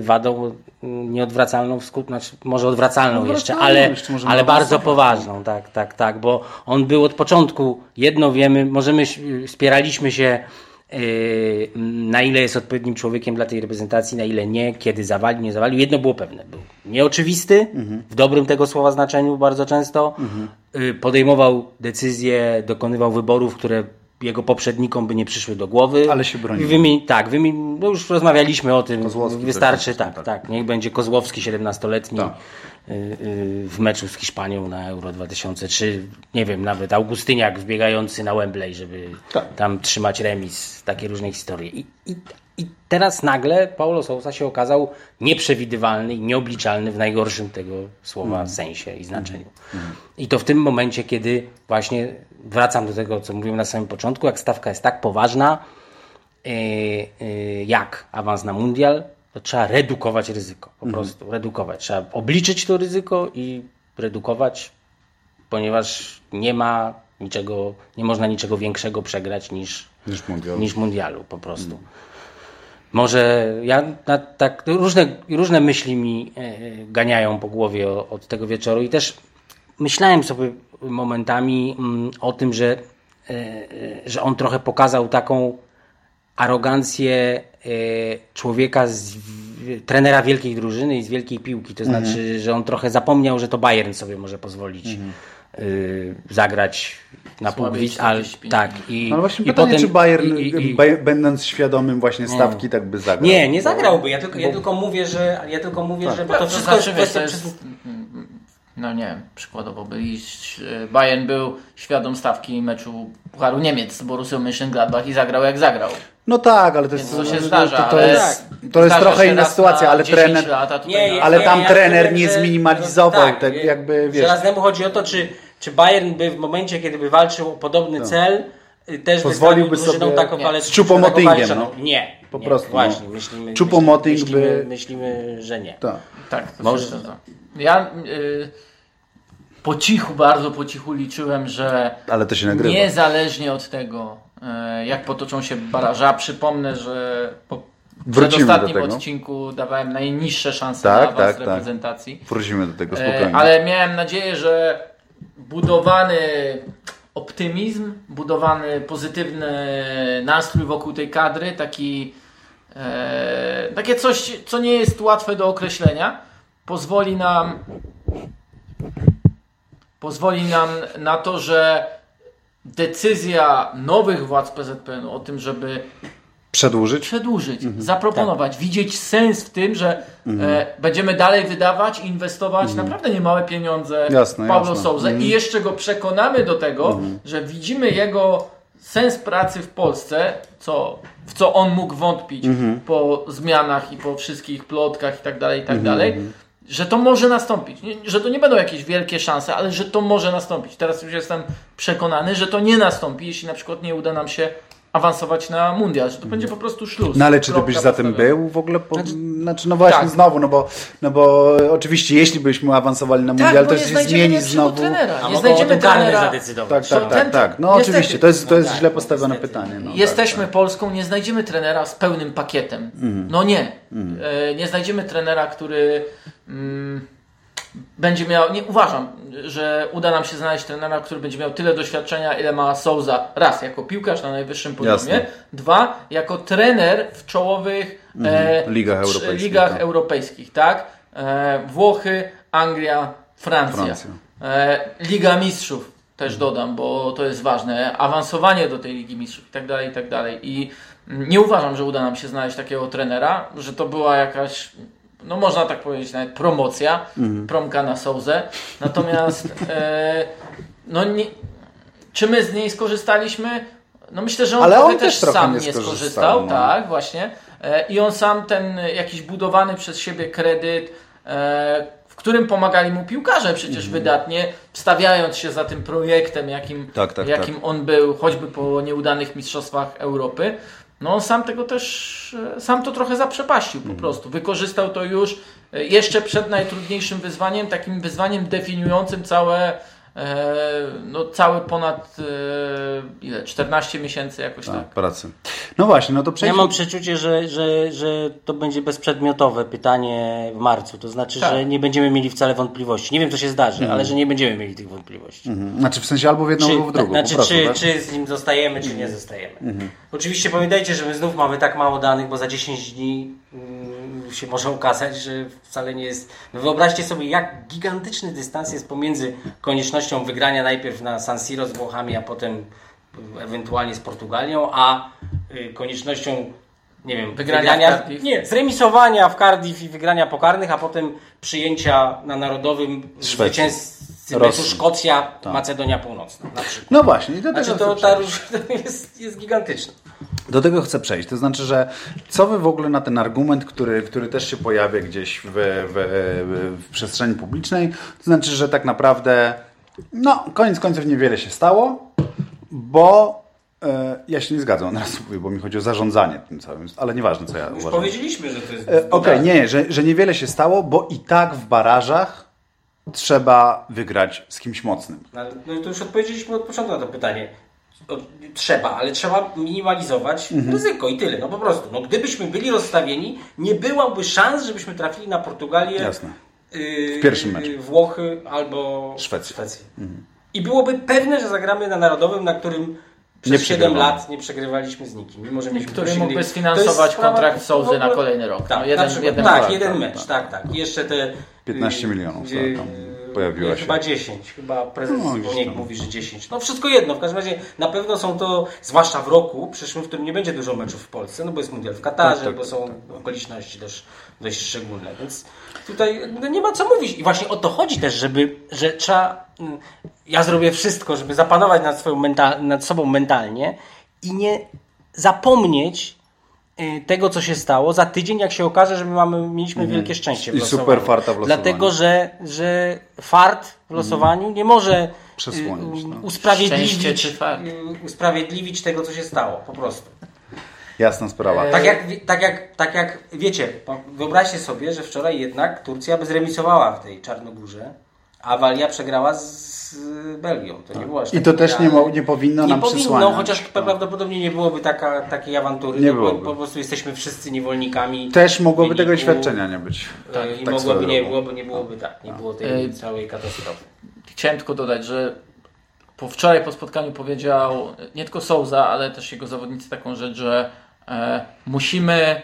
wadą nieodwracalną w skutku, znaczy może odwracalną jeszcze, ale, jeszcze ale bardzo odwracać. poważną, tak, tak, tak, bo on był od początku, jedno wiemy, możemy, spieraliśmy się Yy, na ile jest odpowiednim człowiekiem dla tej reprezentacji, na ile nie, kiedy zawalił, nie zawalił. Jedno było pewne, był nieoczywisty, w dobrym tego słowa znaczeniu bardzo często, Yy, podejmował decyzje, dokonywał wyborów, które jego poprzednikom by nie przyszły do głowy. Ale się bronił. Wymi- tak, wymi- no już rozmawialiśmy o tym, Kozłowski wystarczy, tak, tak. tak, niech będzie Kozłowski 17-letni Tak. y, y, w meczu z Hiszpanią na Euro 2003, nie wiem, nawet Augustyniak wbiegający na Wembley, żeby Tak. tam trzymać remis, takie różne historie. I, i, I teraz nagle Paulo Sousa się okazał nieprzewidywalny i nieobliczalny w najgorszym tego słowa Mm. sensie i znaczeniu. I to w tym momencie, kiedy właśnie wracam do tego, co mówiłem na samym początku, jak stawka jest tak poważna, yy, yy, jak awans na mundial, to trzeba redukować ryzyko. Po prostu redukować. Trzeba obliczyć to ryzyko i redukować, ponieważ nie ma niczego, nie można niczego większego przegrać niż, Niż niż mundialu po prostu. Może ja na, tak różne, różne myśli mi e, ganiają po głowie od tego wieczoru i też myślałem sobie momentami mm, o tym, że, e, e, że on trochę pokazał taką arogancję e, człowieka, z, trenera wielkiej drużyny i z wielkiej piłki. To znaczy, że on trochę zapomniał, że to Bayern sobie może pozwolić e, zagrać na pół ale 45 tak. I, No ale właśnie i pytanie, potem- czy Bayern, i- i- i- baj- będąc świadomym właśnie stawki, tak by zagrał. nie, nie zagrałby. Ja tylko, ja tylko mówię, że ja tylko mówię, że bo to To wszystko jest znaczy, to jest, no nie wiem, przykładowo byliś, e, Bayern był świadom stawki meczu Pucharu Niemiec z Borussią Mönchengladbach i zagrał jak zagrał. No tak, ale to jest, Więc to się to, zdarza, to, to ale jest, to jest trochę inna sytuacja, ale 10 trener, Nie, ale nie, tam ja trener nie zminimalizował, tak, tak jakby, wiesz. Chodzi o to, czy, czy Bayern by w momencie, kiedy by walczył o podobny cel, y, też Pozwoliłby sobie- taką Nie. walę- Z walczą. no. Nie. Po nie, prostu, Właśnie, no. myślimy, myślimy, by- myślimy, że nie. Tak. Tak, to Może- się zgadza. Ja y, po cichu, bardzo po cichu liczyłem, że Ale to się nagrywa. niezależnie od tego, jak potoczą się baraże, a przypomnę, że po Wrócimy do tego. odcinku dawałem najniższe szanse Tak, na awans tak, tak. reprezentacji. Wrócimy do tego E, spokojnie. Ale miałem nadzieję, że budowany optymizm, budowany pozytywny nastrój wokół tej kadry, taki, e, takie coś, co nie jest łatwe do określenia, pozwoli nam pozwoli nam na to, że decyzja nowych władz PZPN-u o tym, żeby Przedłużyć? przedłużyć, Mhm. zaproponować, Tak. widzieć sens w tym, że e, będziemy dalej wydawać, inwestować naprawdę niemałe pieniądze Mhm. Jasne, w Paulo jasne. Souzę Mhm. i jeszcze go przekonamy do tego, że widzimy jego sens pracy w Polsce, co, w co on mógł wątpić Mhm. po zmianach i po wszystkich plotkach i tak dalej, i Mhm, tak dalej. Że to może nastąpić. Że to nie będą jakieś wielkie szanse, ale że to może nastąpić. Teraz już jestem przekonany, że to nie nastąpi, jeśli na przykład nie uda nam się awansować na mundial, że to będzie po prostu szluz. No ale czy ty byś za tym był w ogóle? Po, znaczy, no właśnie tak. znowu, no bo, no bo oczywiście jeśli byśmy awansowali na mundial, Tak, to nie się zmieni znowu. trenera. A Nie znajdziemy trenera. zadecydować. Tak, tak, tak, tak. No niestety. oczywiście, to jest, to jest Tak, źle postawione niestety. pytanie. No, Jesteśmy tak, Polską, nie znajdziemy trenera z pełnym pakietem. Mhm. No nie. E, nie znajdziemy trenera, który będzie miał, nie uważam, że uda nam się znaleźć trenera, który będzie miał tyle doświadczenia, ile ma Souza. Raz, jako piłkarz na najwyższym poziomie. Jasne. Dwa, jako trener w czołowych e, Ligach europejskich, ligach tak. europejskich, tak? E, Włochy, Anglia, Francja. Francja. E, Liga Mistrzów też dodam, bo to jest ważne. Awansowanie do tej Ligi Mistrzów i tak dalej, i tak dalej. I mm, nie uważam, że uda nam się znaleźć takiego trenera, że to była jakaś, no można tak powiedzieć, nawet promocja, promka na Souzę. Natomiast e, no nie, czy my z niej skorzystaliśmy? No myślę, że on, Ale on też trochę sam nie skorzystał, skorzystał, no. tak, właśnie. E, I on sam ten jakiś budowany przez siebie kredyt, e, w którym pomagali mu piłkarze przecież Mhm. wydatnie, wstawiając się za tym projektem, jakim, Tak, tak, jakim on był, choćby po nieudanych mistrzostwach Europy. No on sam tego też, e, sam to trochę zaprzepaścił Mhm. po prostu. Wykorzystał to już e, jeszcze przed najtrudniejszym wyzwaniem, takim wyzwaniem definiującym całe, no cały ponad e, ile, 14 miesięcy jakoś tak. Tak, pracy. No właśnie, no to Ja przejdźmy... mam przeczucie, że, że, że to będzie bezprzedmiotowe pytanie w marcu. To znaczy, Tak. że nie będziemy mieli wcale wątpliwości. Nie wiem, co się zdarzy, Mhm. ale że nie będziemy mieli tych wątpliwości. Mhm. Znaczy w sensie albo w jedną, Czy, albo w drugą, znaczy, prostu, czy, tak? czy z nim zostajemy, czy nie zostajemy. Oczywiście pamiętajcie, że my znów mamy tak mało danych, bo za 10 dni mm, się może okazać, że wcale nie jest. No wyobraźcie sobie, jak gigantyczny dystans jest pomiędzy koniecznością wygrania najpierw na San Siro z Włochami, a potem ewentualnie z Portugalią, a y, koniecznością nie wiem, Wygrania w Cardiff. nie, zremisowania w Cardiff i wygrania pokarnych, a potem przyjęcia na narodowym zwycięzcy meczu Szkocja, Macedonia Północna na przykład. No właśnie, i do tego, Znaczy to ta różnica jest, jest gigantyczna. Do tego chcę przejść. To znaczy, że co wy w ogóle na ten argument, który, który też się pojawia gdzieś w, w, w przestrzeni publicznej, to znaczy, że tak naprawdę no, koniec końców niewiele się stało, bo e, ja się nie zgadzam, od razu mówię, bo mi chodzi o zarządzanie tym całym, ale nieważne co ja Już uważam. powiedzieliśmy, że to jest... E, Okej, nie, że, że niewiele się stało, bo i tak w barażach trzeba wygrać z kimś mocnym. No, no to już odpowiedzieliśmy od początku na to pytanie. Trzeba, ale trzeba minimalizować Mhm. ryzyko i tyle. No po prostu. No, gdybyśmy byli rozstawieni, nie byłoby szans, żebyśmy trafili na Portugalię, Jasne. yy, W pierwszym meczu. Włochy albo Szwecję. I byłoby pewne, że zagramy na narodowym, na którym przez Nie 7 przegrywamy. lat nie przegrywaliśmy z nikim. Mimo, że mieliśmy Który mógłby sfinansować kontrakt Souzy na kolejny rok. Tak, No, jeden- na przykład, jeden tak kontrakt, jeden tak, mecz, tak, tak. I jeszcze te... 15 yy, milionów, yy, pojawiła się. Chyba 10, chyba prezes No, no, mówi, że 10. No wszystko jedno, w każdym razie na pewno są to, zwłaszcza w roku przyszłym, w którym nie będzie dużo meczów w Polsce, no bo jest mundial w Katarze, Tak, tak, bo tak, są okoliczności dość, dość szczególne, więc tutaj no, nie ma co mówić. I właśnie o to chodzi też, żeby, że trzeba, mm, ja zrobię wszystko, żeby zapanować nad, swoją mental, nad sobą mentalnie i nie zapomnieć tego, co się stało za tydzień, jak się okaże, że my mamy, mieliśmy wielkie szczęście w Mhm. I super farta w losowaniu. Dlatego, że, że fart w losowaniu nie może Przesłonić, y, no. Szczęście usprawiedliwić, czy fart? y, usprawiedliwić tego, co się stało, po prostu. Jasna sprawa. Tak jak, tak, jak, tak jak wiecie, wyobraźcie sobie, że wczoraj jednak Turcja by zremisowała w tej Czarnogórze, a Walia przegrała z Belgią. To nie było aż Tak. I tak to też nie, nie powinno Nie nam powinno, przysłaniać. chociaż No. prawdopodobnie nie byłoby taka, takiej awantury. Nie no, bo byłoby. Po prostu jesteśmy wszyscy niewolnikami. Też mogłoby wyniku, tego świadczenia nie być. e, I tak mogłoby nie, byłoby, nie byłoby tak, nie było tej Ej. całej katastrofy. Chciałem tylko dodać, że po wczoraj po spotkaniu powiedział nie tylko Souza, ale też jego zawodnicy taką rzecz, że e, musimy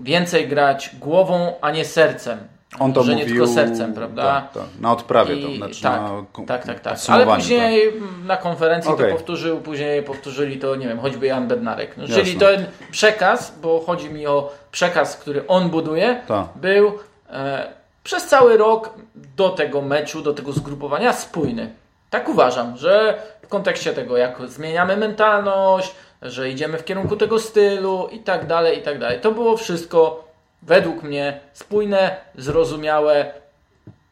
więcej grać głową, a nie sercem. On to że mówił... nie tylko sercem, prawda? Tak, tak. Na odprawie I- to, znaczy tak, na tak, tak, tak. Ale później na konferencji Okej. to powtórzył, później powtórzyli to, nie wiem, choćby Jan Bednarek. No, czyli ten przekaz, bo chodzi mi o przekaz, który on buduje, Tak. był e, przez cały rok do tego meczu, do tego zgrupowania spójny. Tak uważam, że w kontekście tego, jak zmieniamy mentalność, że idziemy w kierunku tego stylu i tak dalej, i tak dalej. To było wszystko według mnie spójne, zrozumiałe,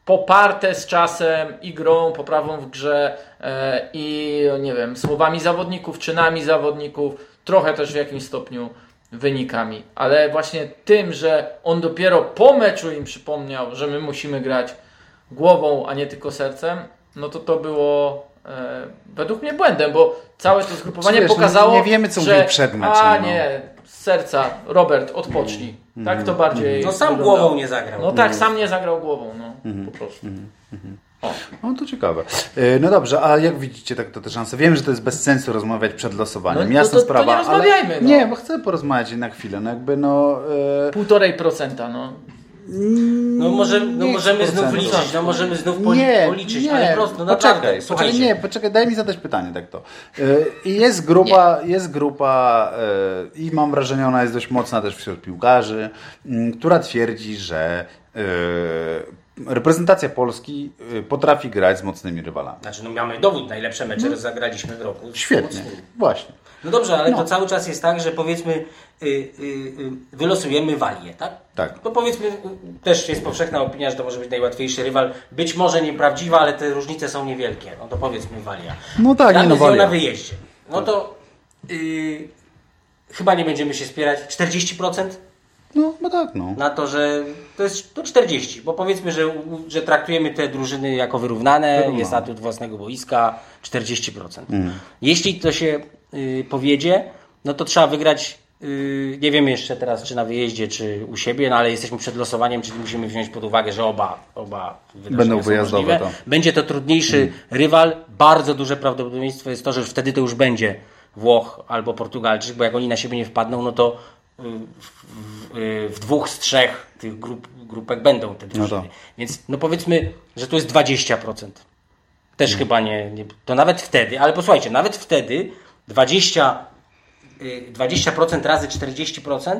poparte z czasem i grą, poprawą w grze e, i nie wiem, słowami zawodników, czynami zawodników, trochę też w jakimś stopniu wynikami. Ale właśnie tym, że on dopiero po meczu im przypomniał, że my musimy grać głową, a nie tylko sercem, no to to było e, według mnie błędem, bo całe to zgrupowanie Wiesz, pokazało, nie wiemy, co że przed meczem, a no. nie, serca, Robert, odpocznij. Tak to bardziej No sam wyglądało. głową nie zagrał. No tak, sam nie zagrał głową, no, Mhm. po prostu. No to ciekawe. E, No dobrze, a jak widzicie tak to te szanse? Wiem, że to jest bez sensu rozmawiać przed losowaniem. No, Jasna to- to sprawa. nie rozmawiajmy, ale... no. Nie, bo chcę porozmawiać na chwilę. No jakby no. E... Półtorej procenta, no. No, może, no możemy znów 100%. liczyć, no możemy znów poli- Nie, policzyć, nie, ale prosto, no poczekaj, naprawdę, poczekaj, słuchajcie. nie, poczekaj, daj mi zadać pytanie tak to. Y, I jest grupa, jest grupa y, i mam wrażenie, ona jest dość mocna też wśród piłkarzy, mm, która twierdzi, że y, reprezentacja Polski y, potrafi grać z mocnymi rywalami. Znaczy, no mamy dowód, najlepsze mecze rozegraliśmy w roku. Świetnie, Mocnymi. właśnie. No dobrze, ale No. to cały czas jest tak, że powiedzmy wylosujemy Walię, tak? Tak. No powiedzmy, y, też jest powszechna opinia, że to może być najłatwiejszy rywal. Być może nieprawdziwa, ale te różnice są niewielkie. No to powiedzmy Walia. No tak, nie no Walia. na wyjeździe. No to y, chyba nie będziemy się spierać. 40%? No, no tak, no. na to, że to jest to 40, bo powiedzmy, że, że traktujemy te drużyny jako wyrównane, Wyrównane. jest atut własnego boiska 40%. Jeśli to się y, powiedzie, no to trzeba wygrać, y, nie wiem jeszcze teraz, czy na wyjeździe, czy u siebie, no ale jesteśmy przed losowaniem, czyli musimy wziąć pod uwagę, że oba, oba Będą wyjazdowe, to. Będzie to trudniejszy rywal, bardzo duże prawdopodobieństwo jest to, że wtedy to już będzie Włoch albo Portugalczyk, bo jak oni na siebie nie wpadną, no to y, w, w, y, w dwóch z trzech tych grup, grupek będą te drużyny. to. Więc no powiedzmy, że to jest 20%. Też chyba nie, nie. To nawet wtedy, ale posłuchajcie, nawet wtedy 20, y, 20% razy 40%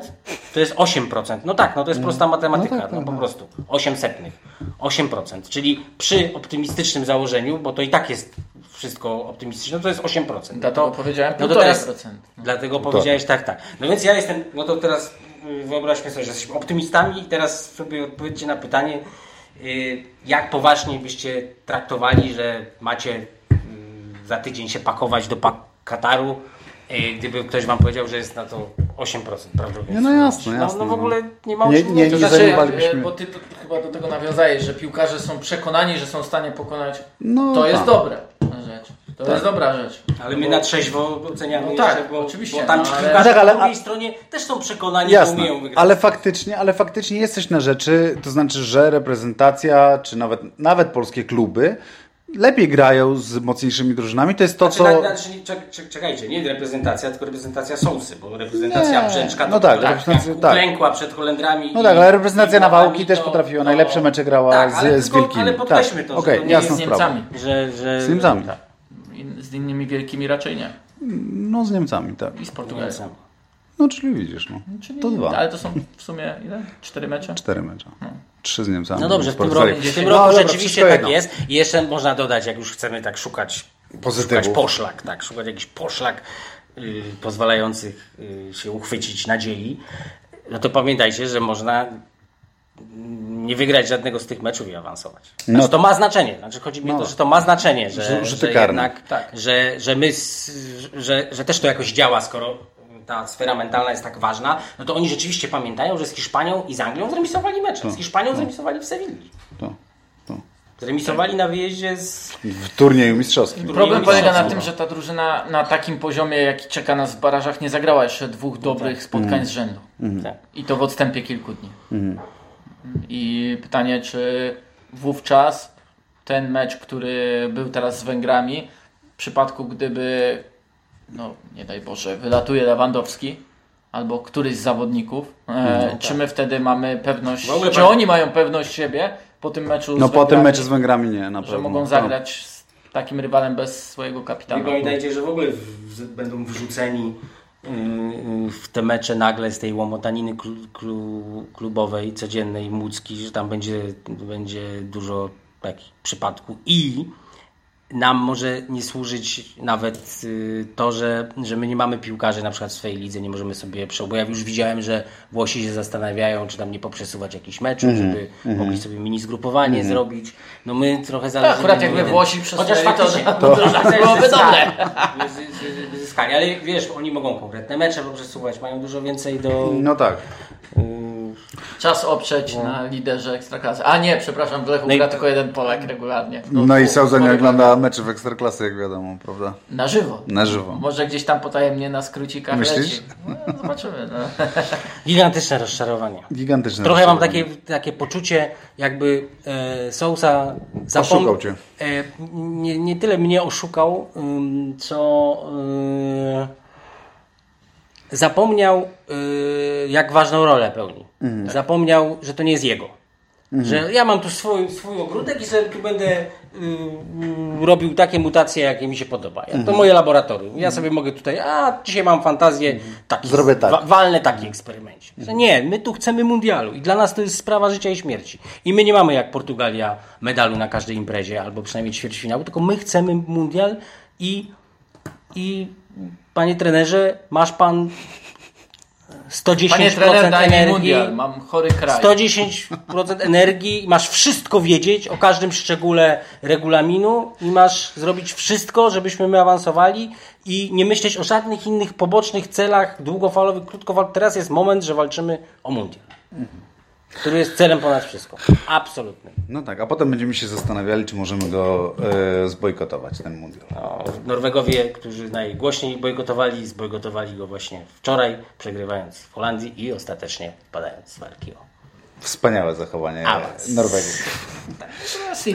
to jest 8%. No tak, no to jest prosta matematyka, No no, tak, tak, po tak. prostu. 8 setnych. 8%. Czyli przy optymistycznym założeniu, bo to i tak jest wszystko optymistyczne, to jest 8%. No Dlatego to, powiedziałem no to 1,5%. teraz, No. Dlatego powiedziałeś tak, tak. No więc ja jestem, no to teraz y, wyobraźmy sobie, że jesteśmy optymistami i teraz sobie odpowiedzcie na pytanie, y, jak poważnie byście traktowali, że macie y, za tydzień się pakować do Kataru, gdyby ktoś wam powiedział, że jest na to 8% prawdopodobieństwo. Nie, no jasne, No, jasne, no w no. ogóle nie ma Nie- nie- mówić. To nie znaczy, e, bo ty to, chyba do tego nawiązałeś, że piłkarze są przekonani, że są w stanie pokonać. No to jest tak. dobre rzecz. To jest dobra rzecz. Ale my na trzeźwo oceniamy No jeszcze, tak, bo, oczywiście, bo tam no ci ale- piłkarze Tak, ale- po drugiej stronie też są przekonani, że Jasne, umieją wygrać. ale faktycznie, ale faktycznie jest coś na rzeczy, to znaczy, że reprezentacja, czy nawet, nawet polskie kluby lepiej grają z mocniejszymi drużynami, to jest to, Znaczy, co... znaczy, czek- czek- czekajcie, nie reprezentacja, tylko reprezentacja Sousy, bo reprezentacja Nie, Brzęczka no tak, tak, tak. przed Holendrami. No i- tak, ale reprezentacja Nawałki też potrafiła, najlepsze mecze grała tak, z, ale z tylko- wielkimi. Ale podkreślmy tak. to, że to nie jasna z. Niemcami. Że, że, Z Niemcami. Tak. Z innymi wielkimi raczej nie. No z Niemcami, tak. I z Portugalią. No czyli widzisz, no. Czyli, To dwa. Ale to są w sumie ile? Cztery mecze? Cztery mecze. Trzy z Niemcami. No dobrze, w tym roku, w tym No roku dobra, rzeczywiście wszystko tak jedno. jest. I jeszcze można dodać, jak już chcemy tak szukać, Pozytywów. szukać poszlak, tak, szukać jakiś poszlak y, pozwalających y, się uchwycić nadziei, no to pamiętajcie, że można nie wygrać żadnego z tych meczów i awansować. Znaczy, No. to ma znaczenie. Znaczy, chodzi mi o to, że to ma znaczenie, że, że karne. jednak, Tak. że, że my, że, że też to jakoś działa, skoro ta sfera mentalna jest tak ważna, no to oni rzeczywiście pamiętają, że z Hiszpanią i z Anglią zremisowali mecze. Z Hiszpanią zremisowali w Sewilli. To, to. Zremisowali na wyjeździe z... W turnieju mistrzowskim. Problem Nie polega na tym, że ta drużyna na takim poziomie, jaki czeka nas w barażach, nie zagrała jeszcze dwóch dobrych spotkań z rzędu. Tak. I to w odstępie kilku dni. I pytanie, czy wówczas ten mecz, który był teraz z Węgrami, w przypadku gdyby, no nie daj Boże, wylatuje Lewandowski albo któryś z zawodników, e, czy my wtedy mamy pewność, ogóle czy oni mają pewność siebie po tym meczu No z po tym Węgrami, meczu z Węgrami nie, na że pewno. mogą No. zagrać z takim rywalem bez swojego kapitana. pamiętajcie, że w ogóle w, w, będą wrzuceni yy, yy, w te mecze nagle z tej łomotaniny klu, klu, klubowej, codziennej, mucki, że tam będzie, będzie dużo takich przypadków i nam może nie służyć nawet y, to, że, że my nie mamy piłkarzy na przykład w swojej lidze, nie możemy sobie bo ja już widziałem, że Włosi się zastanawiają, czy tam nie poprzesuwać jakichś meczów, żeby mogli sobie mini zgrupowanie zrobić. No my trochę Tak, zależy... akurat jakby Włosi przesunęli, Chociaż faktycznie to, to, to, to byłoby dobre. ale wiesz, oni mogą konkretne mecze poprzesuwać, mają dużo więcej do, No tak. Czas oprzeć na liderze Ekstraklasy. A nie, przepraszam, w Lechu No i- gra tylko jeden Polak regularnie. No, i dwóch- Sauza nie ogląda meczów Ekstraklasy, jak wiadomo, prawda? Na żywo. Na żywo. Może gdzieś tam potajemnie na skrócikach Myślisz? leci. No, zobaczymy. No. Gigantyczne rozczarowanie. Gigantyczne Trochę mam takie, takie poczucie, jakby e, Sousa Oszukał cię. E, nie, nie tyle mnie oszukał, co e, zapomniał, e, jak ważną rolę pełni. Mhm. Zapomniał, że to nie jest jego. Że ja mam tu swój, swój ogródek i sobie tu będę y, y, robił takie mutacje, jakie mi się podoba. Ja, Mhm. To moje laboratorium. Ja sobie mogę tutaj, a dzisiaj mam fantazję, taki, Zrobię tak. wa- walnę taki eksperymencie. Nie, my tu chcemy mundialu i dla nas to jest sprawa życia i śmierci. I my nie mamy jak Portugalia medalu na każdej imprezie, albo przynajmniej ćwierćfinału, tylko my chcemy mundial i, i panie trenerze, masz pan 110% Panie trener, daj energii. mundial, mam chory kraj. 110% energii, masz wszystko wiedzieć o każdym szczególe regulaminu i masz zrobić wszystko, żebyśmy my awansowali i nie myśleć o żadnych innych pobocznych celach długofalowych, krótkofalowych. Teraz jest moment, że walczymy o mundial. Który jest celem ponad wszystko. Absolutnym. No tak, a potem będziemy się zastanawiali, czy możemy go e, zbojkotować, ten mundial. No, Norwegowie, którzy najgłośniej bojkotowali, zbojkotowali go właśnie wczoraj, przegrywając w Holandii i ostatecznie padając z walki o Wspaniałe zachowanie Awans. Norwegów.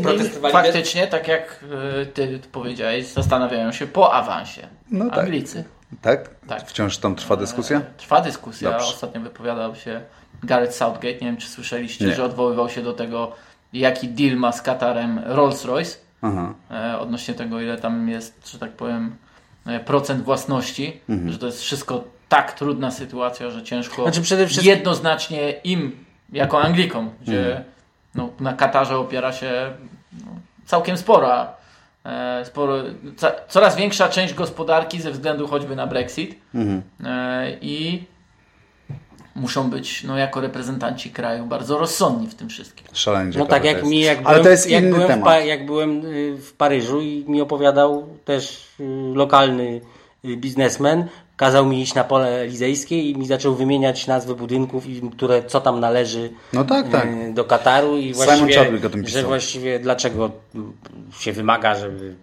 Protestowali faktycznie, tak jak y, ty powiedziałeś, zastanawiają się po awansie. No tak. Anglicy. Tak? Tak. Wciąż tam trwa dyskusja? Trwa dyskusja. Dobrze. Ostatnio wypowiadał się Gareth Southgate. Nie wiem, czy słyszeliście, Nie. że odwoływał się do tego, jaki deal ma z Katarem Rolls-Royce. Aha. E, odnośnie tego, ile tam jest, że tak powiem, e, procent własności, Mhm. że to jest wszystko tak trudna sytuacja, że ciężko Znaczy przede wszystkim- jednoznacznie im, jako Anglikom, gdzie Mhm. no, na Katarze opiera się no, całkiem spora, e, sporo, ca, coraz większa część gospodarki ze względu choćby na Brexit Mhm. e, i muszą być no, jako reprezentanci kraju bardzo rozsądni w tym wszystkim. Szalenie No tak jak mi, jak Ale byłem, to jest jak inny byłem, w, temat. pa, jak byłem y, w Paryżu i mi opowiadał też y, lokalny y, biznesmen, kazał mi iść na pole elizejskie i mi zaczął wymieniać nazwy budynków, i, które, co tam należy No tak, tak. do Kataru i właściwie, Chadwick o tym że właściwie dlaczego się wymaga, żeby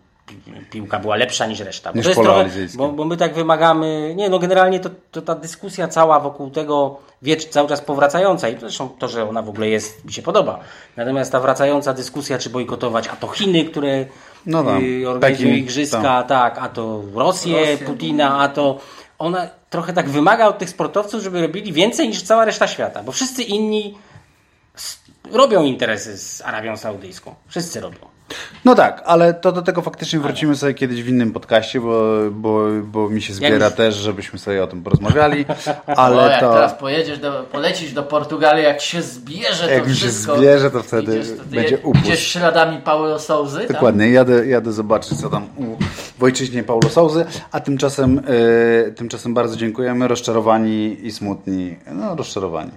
piłka była lepsza niż reszta. Bo, Niż to jest pola trochę, bo, bo my tak wymagamy, nie no generalnie to, to ta dyskusja cała wokół tego wiecz, cały czas powracająca i zresztą to, że ona w ogóle jest, mi się podoba. Natomiast ta wracająca dyskusja, czy bojkotować, a to Chiny, które No tam, y, organizują Pekin, igrzyska, tam. tak, a to Rosję, Rosję. Putina, a to ona trochę tak wymaga od tych sportowców, żeby robili więcej niż cała reszta świata, bo wszyscy inni robią interesy z Arabią Saudyjską. Wszyscy robią. No tak, ale to do tego faktycznie wrócimy sobie kiedyś w innym podcaście, bo, bo, bo mi się zbiera też, żebyśmy sobie o tym porozmawiali, Ale ale jak to... teraz pojedziesz do, polecisz do Portugalii, jak się zbierze Jak to mi się wszystko. zbierze, to wtedy będzie je- upust. Idziesz śladami Paulo Souzy. tam? Dokładnie, jadę, jadę zobaczyć, co tam u, w ojczyźnie Paulo Souzy, a tymczasem, e, tymczasem bardzo dziękujemy, rozczarowani i smutni, no rozczarowani.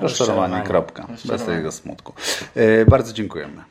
Rozczarowani, Rozczarowani. kropka, bez Rozczarowani. tego smutku. E, bardzo dziękujemy.